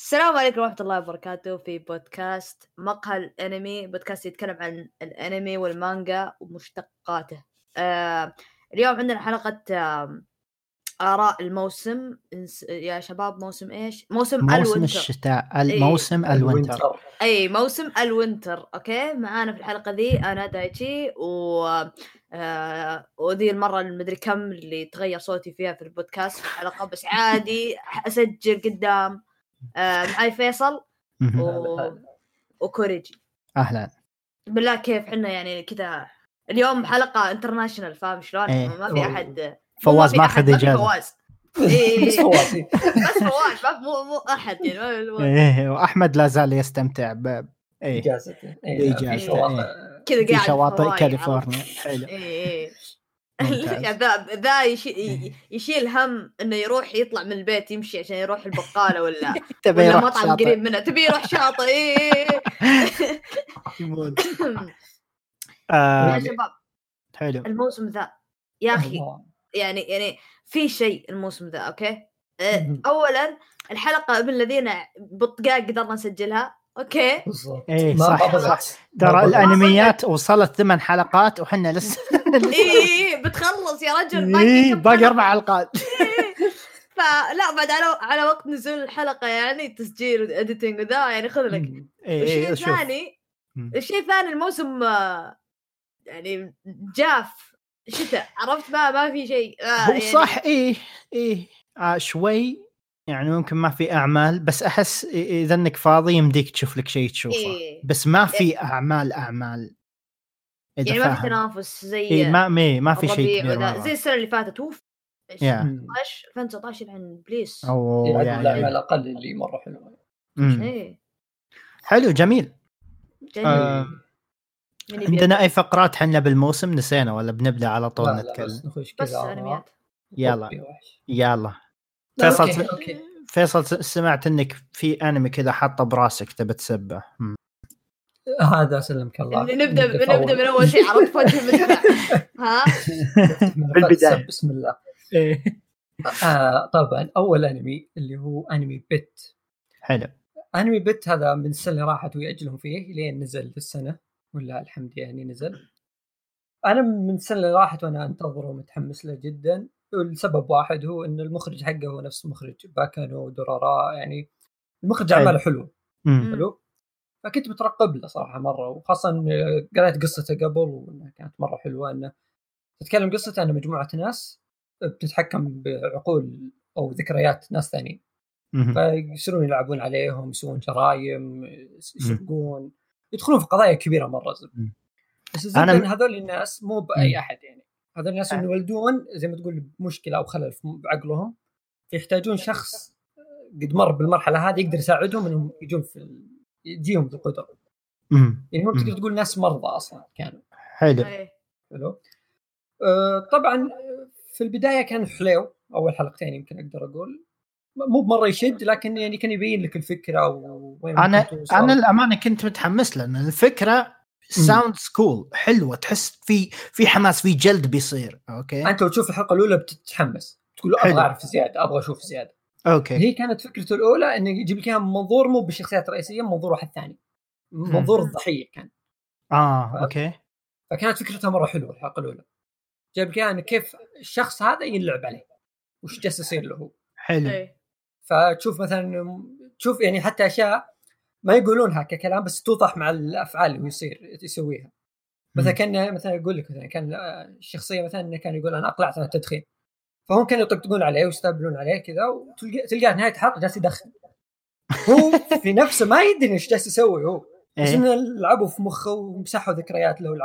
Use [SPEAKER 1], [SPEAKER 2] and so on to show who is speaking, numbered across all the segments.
[SPEAKER 1] السلام عليكم ورحمة الله وبركاته في بودكاست مقهى الأنمي بودكاست يتكلم عن الأنمي والمانجا ومشتقاته. آه اليوم عندنا حلقة آه آراء الموسم. يا شباب موسم إيش؟ موسم,
[SPEAKER 2] موسم
[SPEAKER 1] ال winter
[SPEAKER 2] الشتاء
[SPEAKER 1] إيه.
[SPEAKER 2] الموسم ال winter
[SPEAKER 1] اي موسم ال winter okay؟ معانا في الحلقة ذي أنا دايتشي و آه وذي المرة المدري كم اللي تغير صوتي فيها في البودكاست في الحلقة. بس عادي أسجل قدام. آه معي فيصل. و... وكوريجي
[SPEAKER 2] أهلا.
[SPEAKER 1] بالله كيف حنا يعني كذا؟ اليوم حلقة international فاهم شلون؟
[SPEAKER 2] إيه.
[SPEAKER 1] ما في احد
[SPEAKER 2] فواز
[SPEAKER 1] في
[SPEAKER 2] ما
[SPEAKER 1] أحد-
[SPEAKER 2] اخذ
[SPEAKER 1] في
[SPEAKER 2] إجازة.
[SPEAKER 1] فواز. إيه.
[SPEAKER 3] بس فواز. إيه.
[SPEAKER 1] بس فواز ما مو مو أحد يعني
[SPEAKER 2] إيه وأحمد لا زال يستمتع ب إيه.
[SPEAKER 3] اجازته إيه، في شواطئ-
[SPEAKER 1] كذا
[SPEAKER 2] في
[SPEAKER 1] قاعد
[SPEAKER 2] شواطئ
[SPEAKER 1] هواي،
[SPEAKER 2] كاليفورنيا؟ حلو.
[SPEAKER 1] يعني ذا ذا يشي- يشيل هم إنه يروح يطلع من البيت يمشي عشان يروح البقالة ولا
[SPEAKER 2] تبي
[SPEAKER 1] ولا
[SPEAKER 2] يروح
[SPEAKER 1] مطعم
[SPEAKER 2] شاطئ.
[SPEAKER 1] قريب منه تبي يروح شاطئ إيه
[SPEAKER 2] إيه،.
[SPEAKER 1] إيه.
[SPEAKER 2] آه،
[SPEAKER 1] يا شباب
[SPEAKER 2] حلو
[SPEAKER 1] الموسم ذا يا
[SPEAKER 3] أخي.
[SPEAKER 1] يعني يعني في شيء الموسم ذا أوكي آه،. اولا الحلقة ابن الذين بطقاق قدرنا نسجلها أوكي.
[SPEAKER 3] بالضبط.
[SPEAKER 2] إيه
[SPEAKER 3] ما-
[SPEAKER 2] صح صح. ترى. الأنميات وصلت ثمان حلقات وحنا لسه
[SPEAKER 1] إيه بتخلص يا رجل كم
[SPEAKER 2] باقي؟ أربع حلقات.
[SPEAKER 1] فلا بعد على على وقت نزول الحلقة يعني تسجيل واديتنج وذا يعني خذ لك. الشيء الثاني. الشيء الثاني الموسم آه، يعني جاف شتاء عرفت؟ ما ما في شيء. آه
[SPEAKER 2] هو
[SPEAKER 1] يعني
[SPEAKER 2] صح إيه إيه آه شوي يعني ممكن ما في أعمال بس أحس إذا إنك فاضي يمديك تشوف لك شيء تشوفه.
[SPEAKER 1] إيه.
[SPEAKER 2] بس ما في أعمال أعمال. إذا
[SPEAKER 1] يعني ما في تنافس زي
[SPEAKER 2] إيه ما ما, ما في شيء.
[SPEAKER 1] زي السنة اللي فاتت اوف إيش؟
[SPEAKER 2] يا.
[SPEAKER 3] مم.
[SPEAKER 1] 19 2019 الحين بليس
[SPEAKER 2] أو
[SPEAKER 3] يعني
[SPEAKER 2] يعني
[SPEAKER 3] الاعمال الأقل اللي مرة
[SPEAKER 2] حلوة.
[SPEAKER 1] إيه.
[SPEAKER 2] حلو جميل.
[SPEAKER 1] جميل.
[SPEAKER 2] آه. عندنا أي فقرات حنا بالموسم؟ نسينا ولا بنبدأ على طول
[SPEAKER 3] لا لا
[SPEAKER 2] نتكلم؟
[SPEAKER 3] بس نخش
[SPEAKER 1] بس انميات
[SPEAKER 2] يلا. يلا.
[SPEAKER 3] لا،
[SPEAKER 2] فيصل
[SPEAKER 3] أوكي
[SPEAKER 2] فيصل س- سمعت إنك في أنمي كذا حاطه براسك تبى تسبه.
[SPEAKER 3] هذا سلمك الله.
[SPEAKER 1] نبدا
[SPEAKER 3] نبدأ.
[SPEAKER 1] من أول شيء عرفت وجه ها؟
[SPEAKER 2] بالبداية.
[SPEAKER 3] بسم الله. آه طبعا أول أنمي اللي هو أنمي بت
[SPEAKER 2] حلو.
[SPEAKER 3] أنمي بت هذا من السنة اللي راحت ويأجلهم فيه لين نزل السنة ولا الحمد يعني نزل. أنا من السنة اللي راحت وأنا أنتظره ومتحمس له جدا. والسبب واحد هو إن المخرج حقه هو نفس مخرج باكانو ودورارا يعني المخرج. أعماله حلو. حلو فكنت مترقب له صراحة مرة وخاصة قريت قصته قبل وإنها كانت مرة حلوة إنه تتكلم قصته إن مجموعة ناس بتتحكم بعقول أو ذكريات ناس ثانيين. فيصيرون يلعبون عليهم يسوون جرايم يسرقون يدخلون في قضايا كبيرة
[SPEAKER 2] مرة.
[SPEAKER 3] بس
[SPEAKER 2] أنا
[SPEAKER 3] الزبده
[SPEAKER 2] م-
[SPEAKER 3] إن هذول الناس مو
[SPEAKER 2] بأي.
[SPEAKER 3] أحد يعني هذول الناس
[SPEAKER 2] أه.
[SPEAKER 3] يولدون زي ما تقول بمشكلة أو خلل في بعقلهم فيحتاجون شخص قد مر بالمرحلة هذه يقدر يساعدهم إنهم يجون في يجيهم القدرة
[SPEAKER 2] مم.
[SPEAKER 3] يعني هم
[SPEAKER 2] مم.
[SPEAKER 3] تقدر تقول ناس مرضى أصلا كانوا
[SPEAKER 2] حلو.
[SPEAKER 3] حلو آه طبعا في البداية كان حلو أول حلقتين يمكن أقدر أقول مو بمرة يشد لكن يعني كان يبين لك الفكرة وين
[SPEAKER 2] أنا
[SPEAKER 3] ممكن.
[SPEAKER 2] أنا الامانه كنت متحمس لأن الفكرة sounds cool حلوة تحس في في حماس في جلد بيصير. okay؟
[SPEAKER 3] انت لو تشوف الحلقة الأولى بتتحمس. تقول
[SPEAKER 2] أبغى.
[SPEAKER 3] أعرف زيادة أبغى أشوف زيادة.
[SPEAKER 2] okay.
[SPEAKER 3] هي كانت فكرته الأولى إنه يجيب لك إياها من منظور مو بالشخصيات الرئيسية من منظور واحد ثاني. منظور. الضحيه كان.
[SPEAKER 2] آه okay.
[SPEAKER 3] فكانت فكرتها مرة حلوة الحلقة الأولى. جايب لك كيف الشخص هذا ينلعب عليه. وش جالس يصير له هو.
[SPEAKER 2] حلو.
[SPEAKER 1] إيه.
[SPEAKER 3] فتشوف مثلا تشوف يعني حتى أشياء ما يقولونها ككلام بس توضح مع الأفعال اللي يصير يسويها. مثلا. كأن مثلا يقول لك مثلا كان الشخصيه مثلا إنه كان يقول أنا أقلعت عن التدخين. فهم كانوا يطقطقون عليه ويستهبلون عليه كذا وتلقى تلقاه نهاية الحلقة جالس يدخن. هو في نفسه ما يدري إيش جالس يسوي هو. بس
[SPEAKER 2] إيه؟
[SPEAKER 3] إنه لعبوا في مخه ومسحوا ذكريات له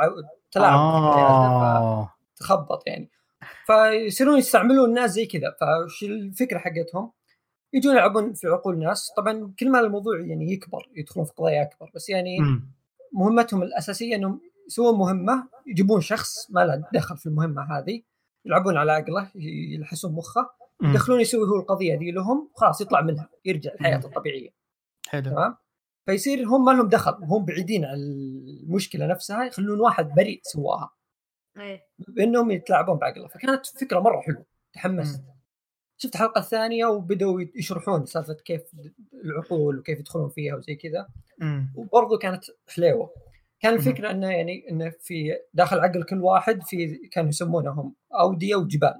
[SPEAKER 3] تلاعب
[SPEAKER 2] آه.
[SPEAKER 3] فتخبط يعني. فيصيرون يستعملون الناس زي كذا. فش الفكرة حقتهم؟ يجون يلعبون في عقول الناس طبعا كل ما الموضوع يعني يكبر يدخلون في قضايا أكبر. بس يعني
[SPEAKER 2] مم.
[SPEAKER 3] مهمتهم الأساسية إنهم يسوون مهمة يجيبون شخص ما له دخل في المهمة هذه يلعبون على عقله يلحسون مخه. يدخلون يسوي هو القضية دي لهم خلاص يطلع منها يرجع لحياته. الطبيعية.
[SPEAKER 2] حلو.
[SPEAKER 3] تمام؟ فيصير هم ما لهم دخل هم بعيدين عن المشكلة نفسها يخلون واحد بريء سواها.
[SPEAKER 1] إيه.
[SPEAKER 3] بإنهم يتلاعبون بعقله. فكانت فكرة مرة حلوة تحمست. شفت الحلقة الثانية وبدأوا يشرحون سالفة كيف العقول وكيف يدخلون فيها وزي كذا. وبرضه كانت حليوة. كان. الفكرة إنه يعني إنه في داخل عقل كل واحد في كانوا يسمونهم أودية وجبال.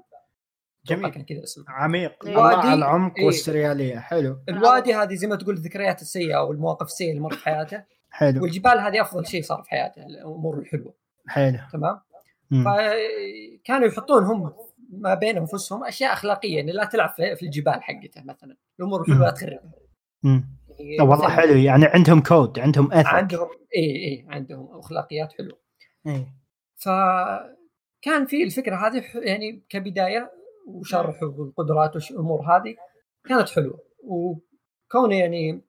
[SPEAKER 2] جميل.
[SPEAKER 3] كان كذا اسمه.
[SPEAKER 2] عميق.
[SPEAKER 1] إيه.
[SPEAKER 3] وادي-
[SPEAKER 2] العمق
[SPEAKER 3] إيه.
[SPEAKER 2] والسريالية. حلو.
[SPEAKER 3] الوادي هذه زي ما تقول الذكريات السيئة أو المواقف السيئة اللي مرت في حياته
[SPEAKER 2] حلو.
[SPEAKER 3] والجبال هذه أفضل شيء صار في حياته الأمور الحلوة.
[SPEAKER 2] حلو.
[SPEAKER 3] تمام؟
[SPEAKER 2] مم.
[SPEAKER 3] فكانوا يحطون هم ما بين انفسهم أشياء أخلاقية يعني لا تلعب في الجبال حقته مثلا الأمور الحلوه لا تخربها. يعني
[SPEAKER 2] والله حلو يعني عندهم كود عندهم ethic
[SPEAKER 3] عندهم إي إي عندهم أخلاقيات حلوة
[SPEAKER 2] إيه.
[SPEAKER 3] فكان في الفكرة هذه يعني كبداية وشرحوا القدرات والامور هذه كانت حلوة وكونه يعني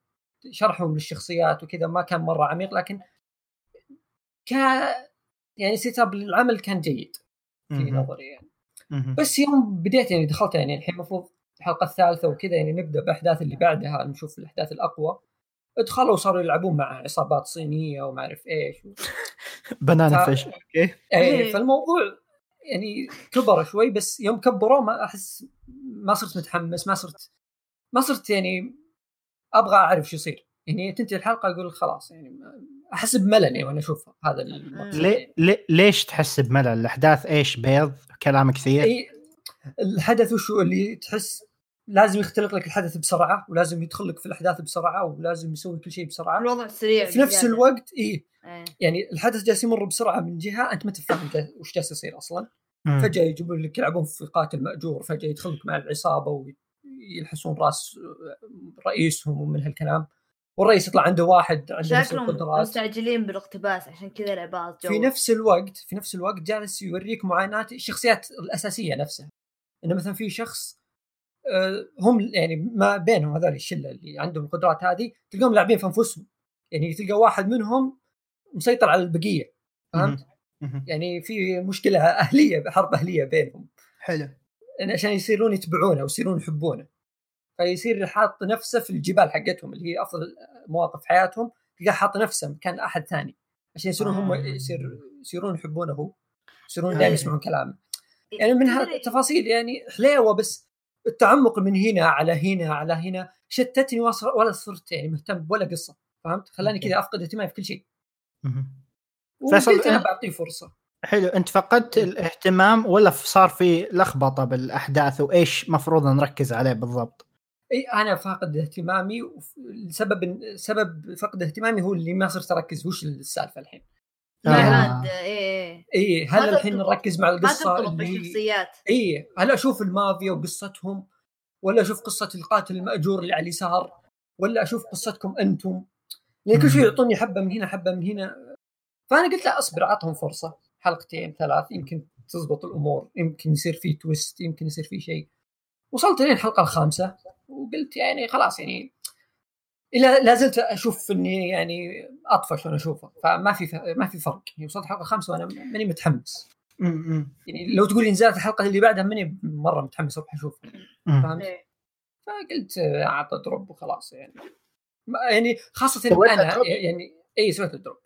[SPEAKER 3] شرحهم للشخصيات وكذا ما كان مرة عميق لكن ك يعني setup للعمل كان جيد في. نظري يعني. بس يوم بديت يعني دخلت يعني الحين المفروض الحلقة الثالثة وكذا يعني نبدأ بأحداث اللي بعدها نشوف الأحداث الأقوى. دخلوا صاروا يلعبون مع عصابات صينية وما أعرف إيش.
[SPEAKER 2] بنانا
[SPEAKER 3] ف-
[SPEAKER 2] فيش. أوكي.
[SPEAKER 3] إيه
[SPEAKER 1] إيه.
[SPEAKER 3] فالموضوع يعني كبر شوي بس يوم كبروا ما أحس ما صرت متحمس ما صرت ما صرت يعني أبغى أعرف شو يصير. يعني تنتهي الحلقة أقول خلاص يعني أحس بملل يعني وأنا أشوف هذا المقصد.
[SPEAKER 2] ليه
[SPEAKER 3] يعني.
[SPEAKER 2] ليش تحس بملل؟ الأحداث إيش؟ بيض؟ كلام كثير؟
[SPEAKER 3] إي الحدث وشو؟ اللي تحس لازم يختلق لك الحدث بسرعة ولازم يدخل لك في الأحداث بسرعة ولازم يسوي كل شيء بسرعة.
[SPEAKER 1] الوضع سريع
[SPEAKER 3] في نفس
[SPEAKER 1] بزيادة.
[SPEAKER 3] الوقت إي.
[SPEAKER 1] إيه.
[SPEAKER 3] يعني الحدث جالس يمر بسرعة من جهة أنت ما تفهم وش جالس يصير أصلا.
[SPEAKER 2] مم.
[SPEAKER 3] فجأة يجيبون لك يلعبون في قاتل مأجور فجأة يدخل لك مع العصابة ويلحسون رأس رئيسهم ومن هالكلام. والرئيس يطلع عنده واحد عنده نفس القدرات.
[SPEAKER 1] مستعجلين بالاقتباس عشان كذا العبارات جو.
[SPEAKER 3] في نفس الوقت في نفس الوقت جالس يوريك معاناة الشخصيات الأساسية نفسها. إنه مثلا في شخص آه، هم يعني ما بينهم هذول الشلة اللي عندهم القدرات هذه تلقاهم لاعبين في أنفسهم. يعني تلقى واحد منهم مسيطر على البقية فهمت؟ يعني في مشكلة أهلية حرب أهلية بينهم.
[SPEAKER 2] حلو.
[SPEAKER 3] عشان يصيرون يتبعونه ويصيرون يحبونه. فيصير حاط نفسه في الجبال حقتهم اللي هي أفضل مواقف حياتهم تلقاه حاط نفسه مكان أحد ثاني عشان يصيرون هم
[SPEAKER 2] آه.
[SPEAKER 3] يصير يصيرون يحبونه هو يصيرون
[SPEAKER 1] أيوة.
[SPEAKER 3] دائما يسمعون كلامه يعني من هالتفاصيل يعني حليوة بس التعمق من هنا على هنا على هنا شتتني ولا صرت يعني مهتم ولا قصة فهمت خلاني. كذا أفقد اهتمامي في كل شيء.
[SPEAKER 2] فيصل،
[SPEAKER 3] أنا
[SPEAKER 2] أنت-
[SPEAKER 3] بعطيه فرصة
[SPEAKER 2] حلو أنت فقدت الاهتمام ولا صار في لخبطة بالأحداث وإيش مفروض نركز عليه بالضبط؟
[SPEAKER 3] إي أنا فاقد اهتمامي السبب سبب فقد اهتمامي هو اللي ما صرت أركز وش السالفة الحين.
[SPEAKER 2] آه.
[SPEAKER 1] عاد
[SPEAKER 3] إي
[SPEAKER 1] ما
[SPEAKER 3] هل الحين نركز مع
[SPEAKER 1] ما القصة
[SPEAKER 3] اللي هي
[SPEAKER 1] بالشخصيات.
[SPEAKER 3] إي. هل أشوف المافيا وقصتهم ولا أشوف قصة القاتل المأجور اللي على اليسار ولا أشوف قصتكم أنتم؟ لأن كل شيء. يعطوني حبة من هنا حبة من هنا. فأنا قلت لا أصبر أعطهم فرصة. حلقتين ثلاث يمكن تزبط الأمور يمكن يصير في تويست يمكن يصير في شيء. وصلت لين الحلقة الخامسة وقلت يعني خلاص يعني لا زلت أشوف إني يعني أطفش وأنا أشوفه فما في ما في فرق يعني وصلت الحلقة الخامسه وأنا ماني متحمس. يعني لو تقول لي نزلت الحلقة اللي بعدها ماني مرة متحمس أروح أشوفها
[SPEAKER 2] مم.
[SPEAKER 3] فهمت؟
[SPEAKER 1] إيه.
[SPEAKER 3] فقلت أعطيه drop وخلاص يعني يعني خاصة
[SPEAKER 2] سويت أنا؟
[SPEAKER 3] يعني إي سويت drop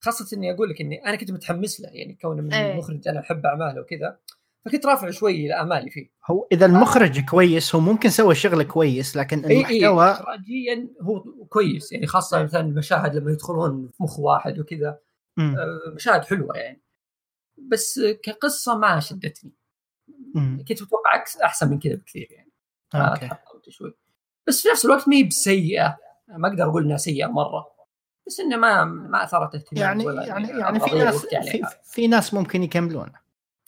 [SPEAKER 3] خاصة إني أقول لك إني أنا كنت متحمس له يعني كونه من
[SPEAKER 1] إيه.
[SPEAKER 3] مخرج أنا أحب أعماله وكذا فكنت رافع شوي امالي فيه.
[SPEAKER 2] هو إذا المخرج كويس هو ممكن سوى شغل كويس لكن
[SPEAKER 3] اي اي
[SPEAKER 2] المحتوى
[SPEAKER 3] اخراجيا هو كويس. يعني خاصة مثلا المشاهد لما يدخلون في مخ واحد وكذا. آه، مشاهد حلوة يعني. بس كقصة ما شدتني.
[SPEAKER 2] مم.
[SPEAKER 3] كنت متوقع أحسن من كذا بكثير يعني.
[SPEAKER 2] أوكي.
[SPEAKER 3] فتحطمت شوي. بس في نفس الوقت ما هي بسيئة. ما أقدر أقول إنها سيئة مرة. بس إنه ما ما أثرت اهتمامي
[SPEAKER 2] يعني
[SPEAKER 3] ولا
[SPEAKER 2] يعني يعني في ناس. في, في ناس ممكن يكملون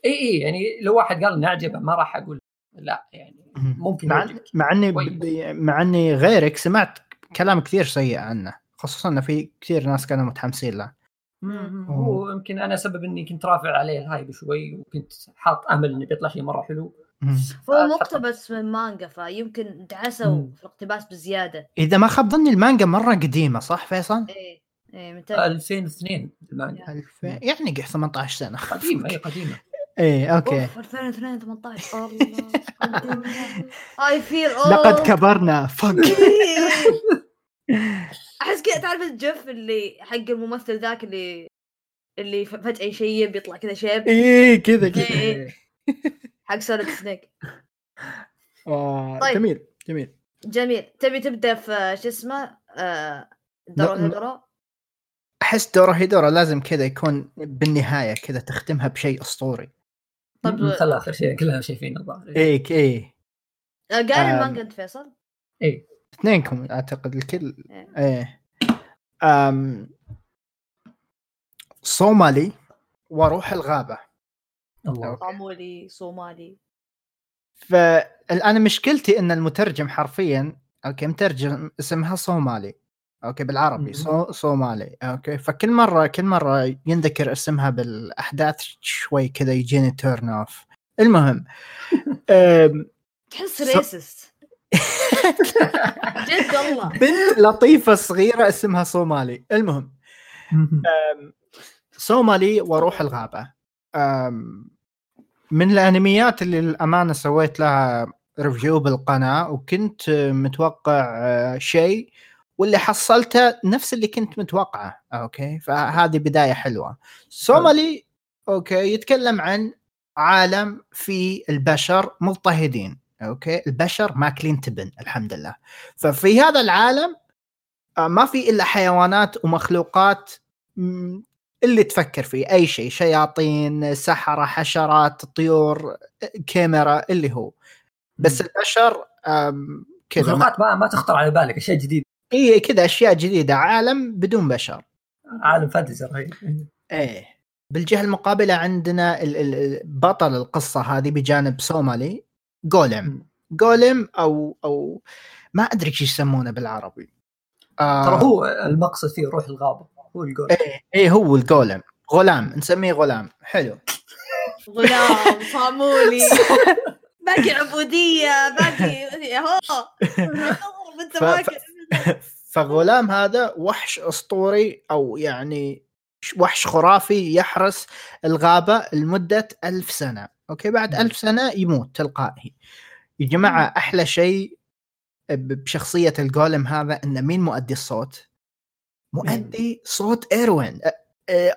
[SPEAKER 3] اي اي يعني لو واحد قال إنه أعجبه ما راح أقول لا يعني
[SPEAKER 2] مم.
[SPEAKER 3] ممكن
[SPEAKER 2] مع. مع إني
[SPEAKER 3] كويس.
[SPEAKER 2] ب- مع إني غيرك سمعت كلام كثير سيء عنه خصوصا إنه في كثير ناس كانوا متحمسين له.
[SPEAKER 3] هو يمكن أنا سبب إني كنت رافع عليه ال hype شوي وكنت حاط أمل إنه بيطلع شيء مرة حلو.
[SPEAKER 1] هو مقتبس من مانجا فيمكن دعسوا. في الاقتباس بزيادة
[SPEAKER 2] إذا ما خاب ظني المانجا مرة قديمة صح فيصل؟
[SPEAKER 1] إيه إيه من
[SPEAKER 3] 2002 المانجا
[SPEAKER 2] الف... يعني قح 18 سنة
[SPEAKER 3] قديمة اي قديمة
[SPEAKER 2] إيه أوكي.
[SPEAKER 1] أوف 2002 18 الله I feel
[SPEAKER 2] لقد كبرنا. فك
[SPEAKER 1] أحس كذا تعرف ال GIF اللي حق الممثل ذاك اللي اللي فجأة يشيب يطلع كذا شيب.
[SPEAKER 2] إيه كذا كذا.
[SPEAKER 1] إيه. حق سوليد سنيك.
[SPEAKER 2] آه
[SPEAKER 1] طيب.
[SPEAKER 2] جميل جميل.
[SPEAKER 1] جميل. تبي تبدأ في شو اسمه؟ آه
[SPEAKER 2] ن-
[SPEAKER 1] هيدرو
[SPEAKER 2] أحس دورا هيدورا لازم كذا يكون بالنهاية كذا تختمها بشيء أسطوري.
[SPEAKER 1] طيب
[SPEAKER 3] خلى آخر شيء كلنا شايفين الظاهر
[SPEAKER 2] إيه إيه.
[SPEAKER 1] آه، قاري
[SPEAKER 2] آم.
[SPEAKER 1] المانجا انت فيصل؟
[SPEAKER 3] إيه.
[SPEAKER 2] اثنينكم أعتقد الكل.
[SPEAKER 1] إيه.
[SPEAKER 2] إيه. أم صومالي وروح الغابة.
[SPEAKER 3] الله.
[SPEAKER 1] صامولي صومالي
[SPEAKER 2] فالان مشكلتي إن المترجم حرفيا أوكي مترجم اسمها صومالي. أوكي بالعربي.
[SPEAKER 3] مم.
[SPEAKER 2] صو صومالي. أوكي. فكل مرة كل مرة ينذكر اسمها بالأحداث شوي كذا يجيني turn off المهم
[SPEAKER 1] تحس racist جد والله.
[SPEAKER 2] بنت لطيفة صغيرة اسمها صومالي. المهم صومالي وروح الغابة. من الأنميات اللي للامانه سويت لها review بالقناة وكنت متوقع أه، شيء واللي حصلته نفس اللي كنت متوقعه. أوكي؟ فهذه بداية حلوة. صومالي أوكي يتكلم عن عالم فيه البشر مضطهدين. أوكي؟ البشر ماكلين تبن الحمد لله. ففي هذا العالم آه، ما في إلا حيوانات ومخلوقات اللي تفكر فيه. أي شيء شياطين سحرة حشرات طيور كاميرا اللي هو. بس البشر كذا. ما-
[SPEAKER 3] مخلوقات ما, ما تخطر على بالك أشياء جديدة.
[SPEAKER 2] اي كذا أشياء جديدة عالم بدون بشر.
[SPEAKER 3] عالم فانتزي رهيب.
[SPEAKER 2] إيه. بالجهة المقابلة عندنا ال- ال- ال- بطل القصة هذه بجانب صومالي جولم جولم أو أو ما أدري إيش يسمونه بالعربي. آه.
[SPEAKER 3] ترى هو المقصد فيه روح الغابة هو الجول
[SPEAKER 2] إيه إيه هو الجولم غلام نسميه غلام. حلو.
[SPEAKER 1] غلام صامولي. باقي عبودية باقي هو. انت
[SPEAKER 2] فغلام هذا وحش أسطوري أو يعني وحش خرافي يحرس الغابة لمدة ألف سنة. أوكي؟ بعد ألف سنة يموت تلقائي. يا جماعة أحلى شيء بشخصية ال golem هذا إنه مين مؤدي الصوت؟ مؤدي صوت إيروين.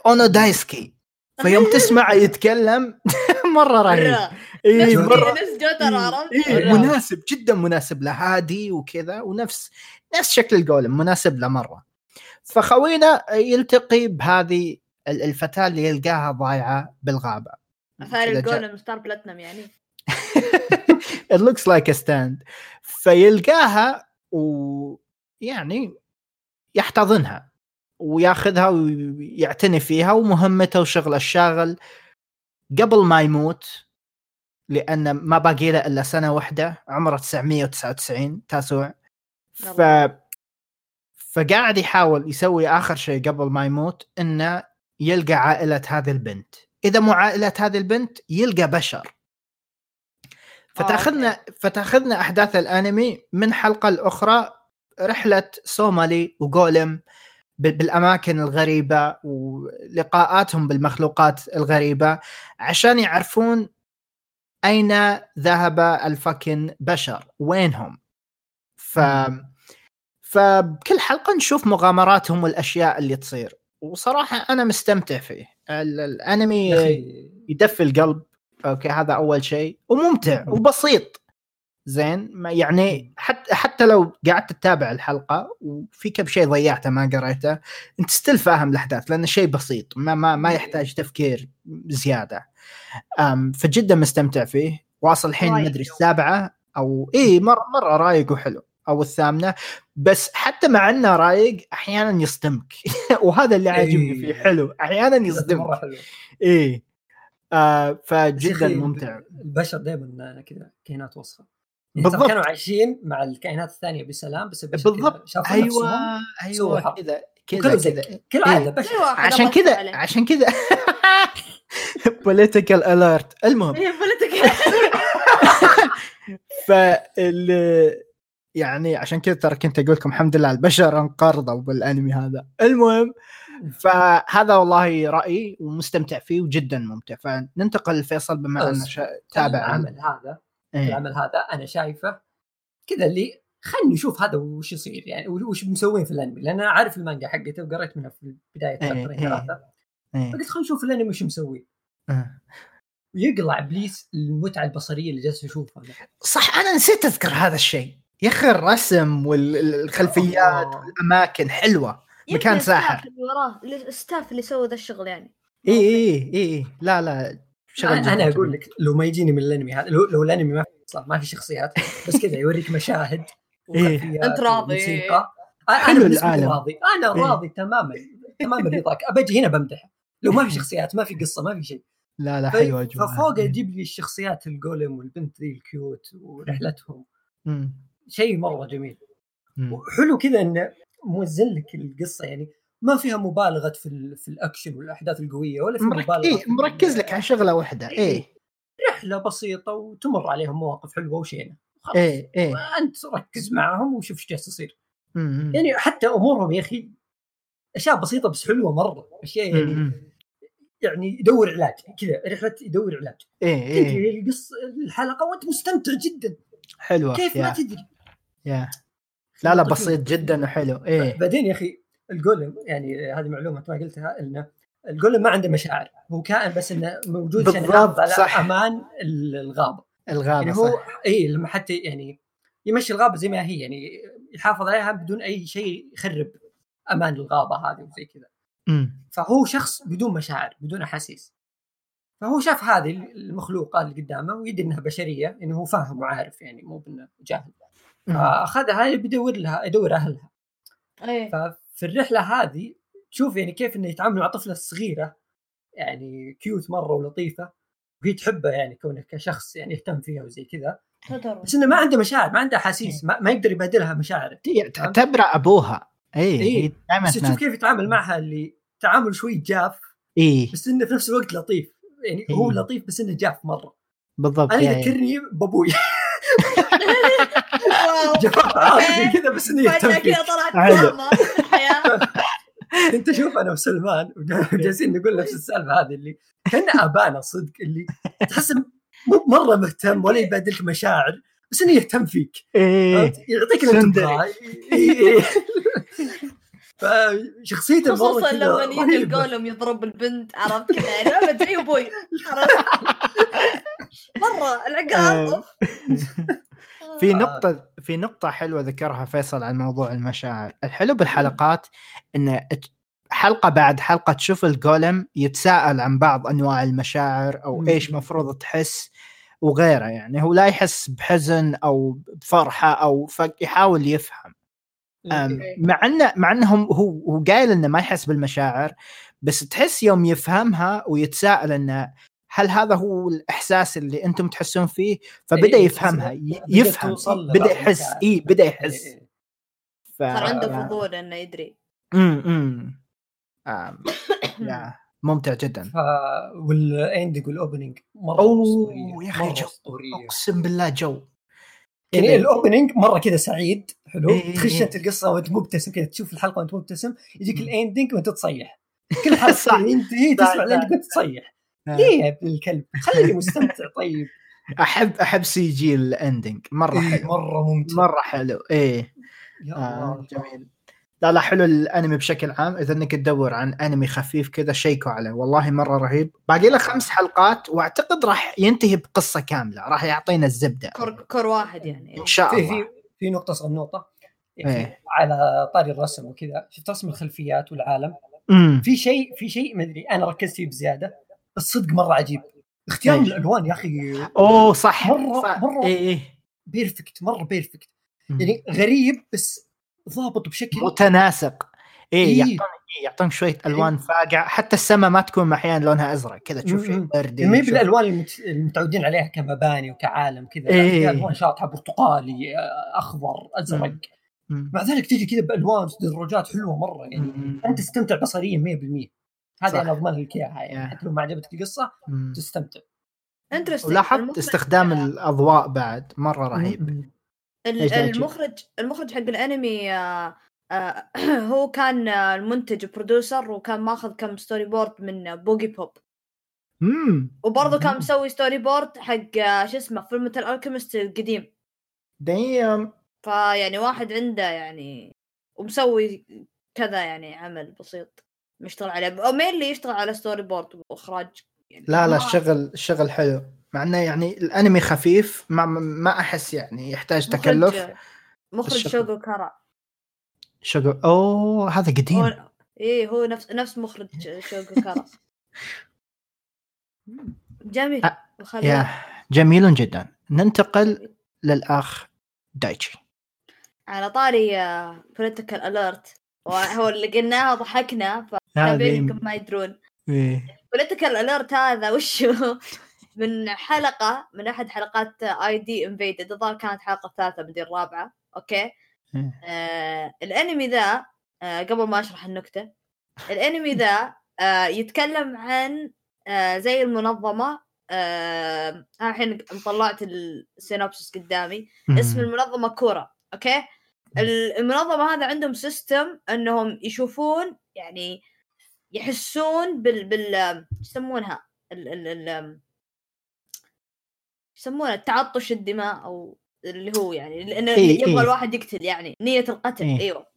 [SPEAKER 2] أونو دايسكي. فيوم تسمع يتكلم مرة رهيب.
[SPEAKER 1] مرة.
[SPEAKER 2] اي
[SPEAKER 1] نفس
[SPEAKER 2] مرة.
[SPEAKER 1] نفس جوتر عرفت؟
[SPEAKER 2] إيه. مناسب جدا مناسب له هادي وكذا ونفس نفس شكل ال golem مناسب له مره فخوينا يلتقي بهذه ال- الفتاة اللي يلقاها ضايعة بالغابة.
[SPEAKER 1] ثاني
[SPEAKER 2] كذا جا-
[SPEAKER 1] الجول ستار بلاتنم يعني.
[SPEAKER 2] It looks like a stand. فيلقاها ويعني يحتضنها وياخذها ويعتني فيها ومهمته وشغله الشاغل. قبل ما يموت لأن ما باقي له إلا سنة واحدة عمره 999 تاسوع. ف فقاعد يحاول يسوي آخر شيء قبل ما يموت إنه يلقى عائلة هذه البنت. إذا مو عائلة هذه البنت يلقى بشر. فتأخذنا فتأخذنا أحداث الأنمي من حلقة لاخرى رحلة سومالي وجولم بالأماكن الغريبة ولقاءاتهم بالمخلوقات الغريبة عشان يعرفون أين ذهب الفكن بشر وينهم؟ ف فبكل حلقة نشوف مغامراتهم والأشياء اللي تصير. وصراحة أنا مستمتع فيه. ال-
[SPEAKER 3] الأنمي
[SPEAKER 2] يدفي القلب. أوكي هذا أول شيء. وممتع وبسيط. زين؟ ما يعني حتى حتى لو قعدت تتابع الحلقة وفي كم شيء ضيعته ما قريته انت still فاهم الأحداث لأنه شيء بسيط ما ما ما يحتاج تفكير زيادة. فجدا مستمتع فيه. واصل الحين ما. ادري السابعة أو اي مره مرة رايق وحلو. أو الثامنة. بس حتى مع إنه رايق أحيانا يصدمك. وهذا اللي عاجبني
[SPEAKER 3] إيه.
[SPEAKER 2] فيه حلو.
[SPEAKER 3] أحيانا
[SPEAKER 2] يصدمك. إيه. آه فجدا
[SPEAKER 3] أخي
[SPEAKER 2] ممتع.
[SPEAKER 3] البشر دائما كذا كائنات وسخه يعني
[SPEAKER 2] بالضبط.
[SPEAKER 3] كانوا عايشين مع الكائنات الثانية بسلام بس
[SPEAKER 2] بالضبط.
[SPEAKER 3] شافوا
[SPEAKER 2] أيوه
[SPEAKER 3] أيوه.
[SPEAKER 2] كذا كذا كذا.
[SPEAKER 3] كل عاده
[SPEAKER 2] إيه.
[SPEAKER 3] بشر
[SPEAKER 1] واحد
[SPEAKER 2] عشان كذا. عشان كذا. بوليتيكال اليرت المهم. فال يعني عشان كذا ترى كنت أقول لكم الحمد لله البشر انقرضوا بالأنمي هذا. المهم. فهذا والله رأيي ومستمتع فيه وجدا ممتع. فننتقل لفيصل بما أنه شا... تابع
[SPEAKER 3] العمل هذا.
[SPEAKER 2] إيه.
[SPEAKER 3] العمل هذا أنا شايفه كذا اللي خلني نشوف هذا وش يصير يعني وش مسوين في الأنمي لأن أنا عارف المانجا حقته وقريت منها في بداية
[SPEAKER 2] إيه،
[SPEAKER 3] شابترين
[SPEAKER 2] إيه.
[SPEAKER 3] ثلاثة
[SPEAKER 2] إيه.
[SPEAKER 3] فقلت خلينا نشوف الأنمي وش مسوي
[SPEAKER 2] آه.
[SPEAKER 3] ويقلع إبليس المتعة البصرية اللي جالس اشوفها
[SPEAKER 2] صح أنا نسيت أذكر هذا الشيء يا أخي الرسم والخلفيات والأماكن حلوة مكان ساحر
[SPEAKER 1] اللي وراه ال staff اللي سوى ذا الشغل يعني
[SPEAKER 2] اي اي اي لا لا
[SPEAKER 3] شغل أنا, أنا أقول لك لو ما يجيني من الأنمي هذا لو, لو الأنمي ما في ما في شخصيات بس كذا يوريك مشاهد
[SPEAKER 1] إيه؟ أنت راضي. موسيقى.
[SPEAKER 3] أنا العالم. راضي. أنا إيه؟ راضي تماما تماما رضاك أبجي هنا بمدح لو ما في شخصيات ما في قصة ما في شيء.
[SPEAKER 2] لا لا حلوة
[SPEAKER 3] ففوق يجيب لي الشخصيات ال golem والبنت ذي ال cute ورحلتهم. شيء مرة جميل. وحلو كذا إنه موزن لك القصة. يعني ما فيها مبالغة في في الأكشن والأحداث القوية ولا في مبالغة
[SPEAKER 2] إيه مركز لك على شغلة واحدة. إيه, إيه.
[SPEAKER 3] رحلة بسيطة وتمر عليهم مواقف حلوة وشينة.
[SPEAKER 2] خلاص. إيه إيه.
[SPEAKER 3] انت ركز معهم وشوف إيش جالس يصير. يعني حتى أمورهم يا أخي أشياء بسيطة بس حلوة مرة. أشياء يعني يعني يدور علاج. كذا رحلة يدور علاج.
[SPEAKER 2] إيه
[SPEAKER 3] تدري القصة الحلقة وأنت مستمتع جدا.
[SPEAKER 2] حلوة
[SPEAKER 3] كيف ما تدري؟
[SPEAKER 2] يا. لا لا بسيط جدا وحلو. إيه.
[SPEAKER 3] بعدين يا أخي الجولم يعني هذه معلومة ما قلتها إنه الجولم ما عنده مشاعر. هو كائن بس إنه موجود عشان يحافظ على صح. أمان الغابة.
[SPEAKER 2] الغابة
[SPEAKER 3] يعني هو اي لما حتى يعني يمشي الغابة زي ما هي يعني يحافظ عليها بدون أي شيء يخرب أمان الغابة هذه وزي كذا. فهو شخص بدون مشاعر بدون أحاسيس. فهو شاف هذه المخلوقه اللي قدامه ويدري إنها بشرية انه هو فاهم وعارف يعني مو بإنه جاهل. فأخذها بيدور لها يدور أهلها.
[SPEAKER 1] أيه.
[SPEAKER 3] ففي الرحلة هذه تشوف يعني كيف إنه يتعامل مع طفلة صغيرة يعني كيوت مرة ولطيفة وهي تحبه يعني كونه كشخص يعني يهتم فيها وزي كذا. بس إنه ما عنده مشاعر ما عنده أحاسيس ما, ما يقدر يبادلها مشاعر
[SPEAKER 2] تعتبره أبوها. اي
[SPEAKER 3] إيه. بس تشوف كيف يتعامل معها اللي تعامل شوي جاف
[SPEAKER 2] اي
[SPEAKER 3] بس إنه في نفس الوقت لطيف. يعني إيه؟ هو لطيف بس إنه جاف مرة.
[SPEAKER 2] بالضبط
[SPEAKER 3] أنا يعني. يذكرني بأبوي. جفاف عاطفي كذا بس إنه يهتم
[SPEAKER 1] كذا طلعت
[SPEAKER 3] انت شوف أنا وسلمان جالسين نقول نفس السالفة هذه اللي كان آبانا صدق اللي تحس مو مرة مهتم ولا يبادلك مشاعر بس إنه يهتم فيك.
[SPEAKER 2] إيه.
[SPEAKER 3] يعطيك الانتباه إيه. فشخصيته
[SPEAKER 1] خصوصا لما يجي الجولم يضرب البنت عرفت؟ كذا. يعني ما ادري أبوي مرة العقاب.
[SPEAKER 2] آه. في نقطة في نقطة حلوة ذكرها فيصل عن موضوع المشاعر، الحلو بالحلقات إن حلقة بعد حلقة تشوف الجولم يتساءل عن بعض أنواع المشاعر أو إيش مفروض تحس وغيره يعني. هو لا يحس بحزن أو بفرحة أو يحاول يفهم. مع انه مع انه هو هو قايل إنه ما يحس بالمشاعر بس تحس يوم يفهمها ويتساءل إنه هل هذا هو الإحساس اللي أنتم تحسون فيه؟ فبدأ إيه يفهمها يفهم بدأ يحس اي بدأ يحس. إيه.
[SPEAKER 1] صار عنده فضول إنه يدري.
[SPEAKER 2] امم ممتع جدا. ف...
[SPEAKER 3] وال ending
[SPEAKER 2] وال opening مرة أوه يا أخي جو أقسم بالله جو.
[SPEAKER 3] يعني ال opening مرة كذا سعيد حلو؟ إيه تخش انت القصة وأنت مبتسم كذا تشوف الحلقة وأنت مبتسم يجيك ال ending وأنت تصيح. كل حلقة ينتهي تسمع ال ending وانت تصيح. آه. ليه يا ابن الكلب؟ خليني مستمتع طيب.
[SPEAKER 2] أحب أحب CG ال ending مرة
[SPEAKER 3] إيه
[SPEAKER 2] حلو.
[SPEAKER 3] مرة ممتع.
[SPEAKER 2] مرة حلو إيه.
[SPEAKER 3] يا آه
[SPEAKER 2] جميل. لا لا حلو الأنمي بشكل عام. إذا إنك تدور عن أنمي خفيف كذا شيكوا عليه. والله مرة رهيب. باقي له خمس حلقات وأعتقد راح ينتهي بقصة كاملة. راح يعطينا الزبدة.
[SPEAKER 1] cour, cour واحد يعني.
[SPEAKER 2] إن شاء الله.
[SPEAKER 3] في في نقطة صغنوطه يعني إيه. على طاري الرسم وكذا. شفت رسم الخلفيات والعالم.
[SPEAKER 2] مم.
[SPEAKER 3] في شيء في شيء ما أدري أنا ركزت فيه بزيادة. الصدق مرة عجيب. اختيار الألوان يا أخي.
[SPEAKER 2] أوه صح.
[SPEAKER 3] مرة
[SPEAKER 2] صح.
[SPEAKER 3] مرة
[SPEAKER 2] إيه إيه.
[SPEAKER 3] perfect مرة perfect يعني غريب بس ضابط بشكل
[SPEAKER 2] متناسق. إيه, إيه. يعطونك إيه يعطونك شوية ألوان إيه؟ فاقعة. حتى السماء ما تكون أحيانا لونها أزرق. كذا تشوف شيء
[SPEAKER 3] بردي ما هي بالألوان المتعودين عليها كمباني وكعالم كذا. إيه؟ ألوان شاطحة برتقالي أخضر أزرق. مم. مع ذلك تيجي كذا بألوان تدرجات حلوة مرة. يعني مم. أنت تستمتع بصريا 100% هذه أنا اضمن لك إياها. يعني حتى لو ما عجبتك القصة مم. تستمتع.
[SPEAKER 2] ولاحظت استخدام الأضواء بعد. مرة رهيب.
[SPEAKER 1] المخرج المخرج حق الأنمي آه آه هو كان المنتج producer وكان ماخذ كم storyboard من بوجي بوب
[SPEAKER 2] امم
[SPEAKER 1] وبرضه كان مسوي storyboard حق آه، شو اسمه فيلم الالكيمست القديم.
[SPEAKER 2] دايم
[SPEAKER 1] فيعني واحد عنده يعني ومسوي كذا يعني عمل بسيط مشتغل عليه. أو مين اللي يشتغل على storyboard وإخراج يعني.
[SPEAKER 2] لا لا الشغل الشغل حلو. مع إنه يعني الأنمي خفيف ما ما أحس يعني يحتاج تكلف.
[SPEAKER 1] مخرج. شوغو كارا.
[SPEAKER 2] شغل أوه هذا قديم.
[SPEAKER 1] هو إيه هو نفس نفس مخرج شوغو كارا. جميل
[SPEAKER 2] أ- يا جميل جدا. ننتقل للأخ دايتشي.
[SPEAKER 1] على طاري political alert وهو اللي قلناه وضحكنا فتابعين يمكن ما يدرون.
[SPEAKER 2] إيه.
[SPEAKER 1] political alert هذا وشو من حلقة من أحد حلقات ID: Invaded الظاهر كانت حلقة ثالثة مدري الرابعة. أوكي؟
[SPEAKER 2] إيه.
[SPEAKER 1] آه الأنمي ذا آه قبل ما أشرح النكتة. الأنمي ذا آه يتكلم عن آه زي المنظمة. آه الحين طلعت ال synopsis قدامي. اسم المنظمة كورا. أوكي؟ ال- المنظمة هذا عندهم system إنهم يشوفون يعني يحسون بال بال يسمونها؟ ال ال ال يسمونه تعطش الدماء أو اللي هو يعني لأنه
[SPEAKER 2] إيه،
[SPEAKER 1] يبغى
[SPEAKER 2] إيه.
[SPEAKER 1] الواحد يقتل يعني نية القتل
[SPEAKER 2] إيه.
[SPEAKER 3] إيوه.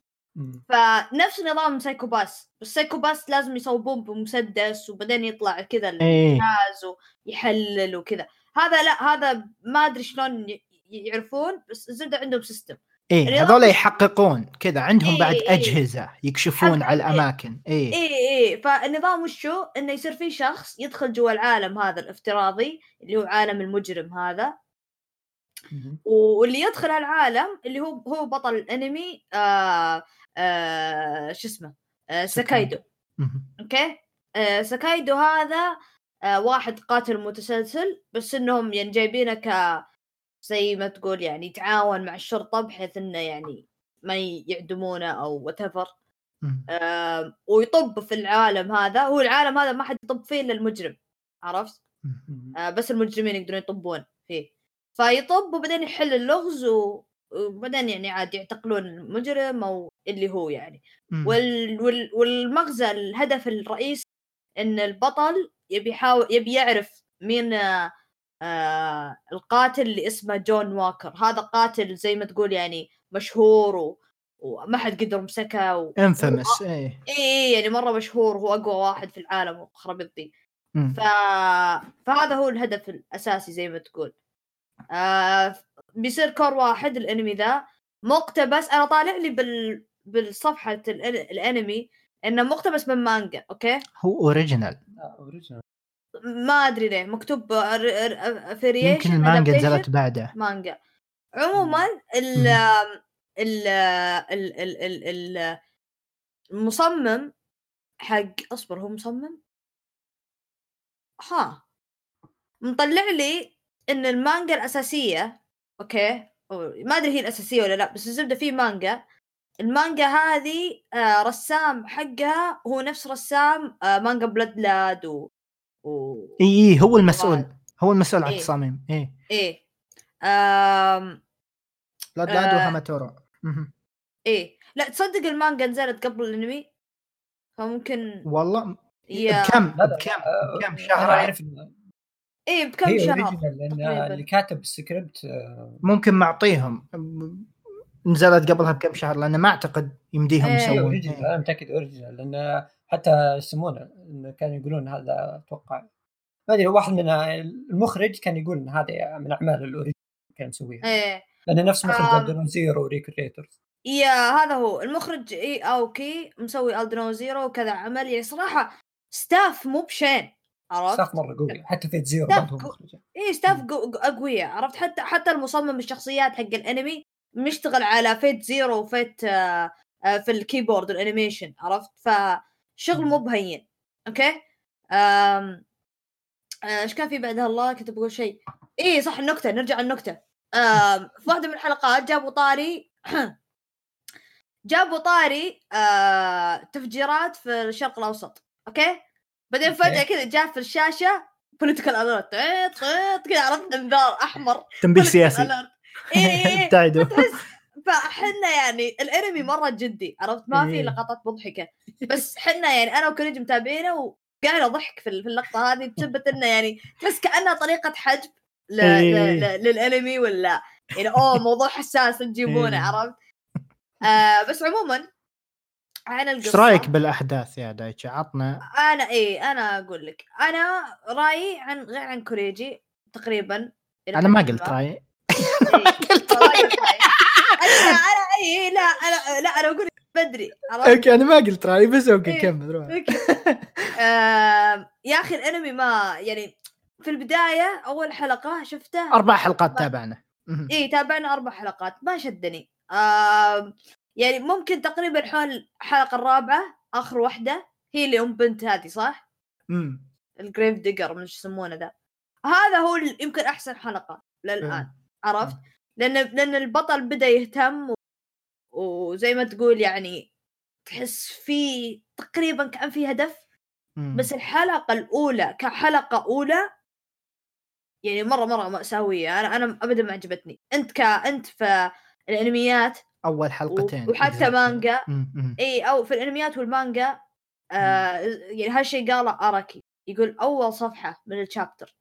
[SPEAKER 1] فنفس نظام سايكوباس بس سايكوباس لازم يصوبون بمسدس وبعدين يطلع كذا
[SPEAKER 2] إيه
[SPEAKER 1] الجهاز ويحلل وكذا هذا لا هذا ما أدري شلون يعرفون بس الزبدة عندهم
[SPEAKER 2] system
[SPEAKER 1] إيه
[SPEAKER 2] هذول يحققون كذا عندهم
[SPEAKER 1] إيه،
[SPEAKER 2] بعد
[SPEAKER 1] إيه.
[SPEAKER 2] أجهزة يكشفون على
[SPEAKER 1] إيه.
[SPEAKER 2] الأماكن إيه.
[SPEAKER 1] إي إي فالنظام وشو إنه يصير في شخص يدخل جوا العالم هذا الافتراضي اللي هو عالم المجرم هذا. واللي يدخل هالعالم اللي هو هو بطل الأنمي آه آه شو اسمه؟ آه ساكايدو
[SPEAKER 2] مهم.
[SPEAKER 1] أوكي؟ آه ساكايدو هذا آه واحد قاتل متسلسل بس إنهم يعني جايبينه ك زي ما تقول يعني يتعاون مع الشرطة بحيث إنه يعني ما يعدمونه أو
[SPEAKER 2] مم.
[SPEAKER 1] آه ويطب في العالم هذا هو العالم هذا ما حد يطب فيه إلا المجرم عرفت. آه بس المجرمين يقدرون يطبون فيه فيطب وبعدين يحل اللغز و... وبعدين يعني عاد يعتقلون المجرم أو اللي هو يعني. وال... وال... والمغزى الهدف الرئيسي إن البطل يبي يحاول يبي يعرف مين آه آه القاتل اللي اسمه جون واكر. هذا قاتل زي ما تقول يعني مشهور و... وما حد قدر مسكه و...
[SPEAKER 2] infamous إيه.
[SPEAKER 1] إي إي يعني مرة مشهور هو أقوى واحد في العالم وخرب ذي. ف... فهذا هو الهدف الأساسي زي ما تقول. آه بيصير كوور واحد الأنمي ذا. مقتبس أنا طالع لي بال بالصفحة الأنمي إنه مقتبس من مانجا أوكي؟
[SPEAKER 2] هو original.
[SPEAKER 3] لا original
[SPEAKER 1] ما أدري ليه مكتوب افريشن
[SPEAKER 2] يمكن المانجا نزلت بعده.
[SPEAKER 1] مانجا. عموما ال. ال ال ال ال ال المصمم حق أصبر هو مصمم؟ ها. مطلع لي إن المانجا الأساسية أوكي؟ أو ما أدري هي الأساسية ولا لا بس الزبدة في مانجا. المانجا هذه آه رسام حقها هو نفس رسام آه مانجا بلاد لاد و, و...
[SPEAKER 2] إي إي هو المسؤول هو المسؤول عن
[SPEAKER 1] إيه.
[SPEAKER 2] التصاميم إيه
[SPEAKER 1] إيه آم...
[SPEAKER 2] لا داد
[SPEAKER 1] آه.
[SPEAKER 2] وهاماتورو مهم.
[SPEAKER 1] إيه لا تصدق المانجا نزلت قبل الأنمي فممكن
[SPEAKER 2] والله
[SPEAKER 1] يا
[SPEAKER 2] بكم
[SPEAKER 3] لا لا
[SPEAKER 2] بكم
[SPEAKER 3] آه،
[SPEAKER 2] بكم
[SPEAKER 3] أنا
[SPEAKER 2] شهر
[SPEAKER 3] أعرف
[SPEAKER 1] إيه بكم شهر
[SPEAKER 3] اوريجنال
[SPEAKER 1] لأن.
[SPEAKER 3] اللي كاتب السكريبت آه،
[SPEAKER 2] ممكن معطيهم نزلت قبلها بكم شهر لأن ما أعتقد يمديهم
[SPEAKER 1] إيه.
[SPEAKER 2] يسوون
[SPEAKER 3] اوريجنال
[SPEAKER 2] إيه.
[SPEAKER 3] أنا متأكد اوريجنال لأن حتى يسمونه كانوا يقولون هذا أتوقع. ما أدري واحد من المخرج كان يقول إن هذا من أعمال الاوريجنال كان مسويها
[SPEAKER 1] إيه.
[SPEAKER 3] لأن نفس مخرج. الدرون زيرو وريكريتورز
[SPEAKER 1] يا هذا هو. المخرج إي أوكي مسوي الدنو زيرو وكذا عمل. يعني صراحة staff مو بهين عرفت؟
[SPEAKER 3] staff مرة قوي حتى في زيرو مخرج
[SPEAKER 1] إي staff قو- قو- أقوياء عرفت؟ حتى حتى المصمم الشخصيات حق الانمي مشتغل على فيت زيرو وفيت آه آه في الكيبورد وال animation عرفت؟ فشغل مو بهين أوكي؟ آه، إيش كان في بعدها؟ الله كنت بقول شيء. اي صح النكتة نرجع النكته في واحدة من الحلقات جابوا طاري جابوا طاري آه، تفجيرات في الشرق الأوسط أوكي؟ بعدين. فجأة كذا جاء في الشاشة political alert كذا عرفت إنذار أحمر
[SPEAKER 2] تنبيه سياسي.
[SPEAKER 1] إي
[SPEAKER 2] إي
[SPEAKER 1] تحس فحنا يعني الانمي مرة جدي عرفت ما في
[SPEAKER 2] إيه.
[SPEAKER 1] لقطات مضحكة بس حنا يعني أنا وكوريجي متابعينه وقاعد ضحك في اللقطة هذه بسبة إنه يعني تحس كأنها طريقة حجب ل...
[SPEAKER 2] إيه.
[SPEAKER 1] ل... ل... للانمي ولا يعني أوه موضوع حساس تجيبونه
[SPEAKER 2] إيه.
[SPEAKER 1] عرفت؟ آه بس عموما عن القصة
[SPEAKER 2] إيش رأيك بالأحداث يا دايتشي عطنا
[SPEAKER 1] أنا إي أنا أقول لك أنا رأيي عن غير عن كوريجي تقريبا
[SPEAKER 2] أنا ما
[SPEAKER 1] حد
[SPEAKER 2] قلت رأيي
[SPEAKER 1] إيه، رأيي رأيي. أنا أي لا أنا لا أنا أقول لك بدري
[SPEAKER 2] أوكي أنا ما قلت رايي بس أوكي
[SPEAKER 1] إيه.
[SPEAKER 2] كمل روح
[SPEAKER 1] يا أخي الأنمي ما يعني في البداية أول حلقة شفته
[SPEAKER 2] أربع حلقات تابعنا.
[SPEAKER 1] اي تابعنا أربع حلقات ما شدني يعني ممكن تقريبا حول الحلقة الرابعة آخر واحدة هي اللي أم بنت هذه صح؟
[SPEAKER 2] مم.
[SPEAKER 1] ال grave digger من يسمونه ذا هذا هو يمكن أحسن حلقة للآن
[SPEAKER 2] مم.
[SPEAKER 1] عرفت؟ لأن لأن البطل بدأ يهتم و... وزي ما تقول يعني تحس في تقريبا كأن في هدف.
[SPEAKER 2] مم.
[SPEAKER 1] بس الحلقة الأولى كحلقة أولى يعني مرة مرة مأساوية. أنا أنا ابدا ما عجبتني. أنت ك أنت في الأنميات
[SPEAKER 2] أول حلقتين
[SPEAKER 1] وحتى مانجا. إي أو في الأنميات والمانجا آه يعني هالشيء قاله آراكي. يقول أول صفحة من الشابتر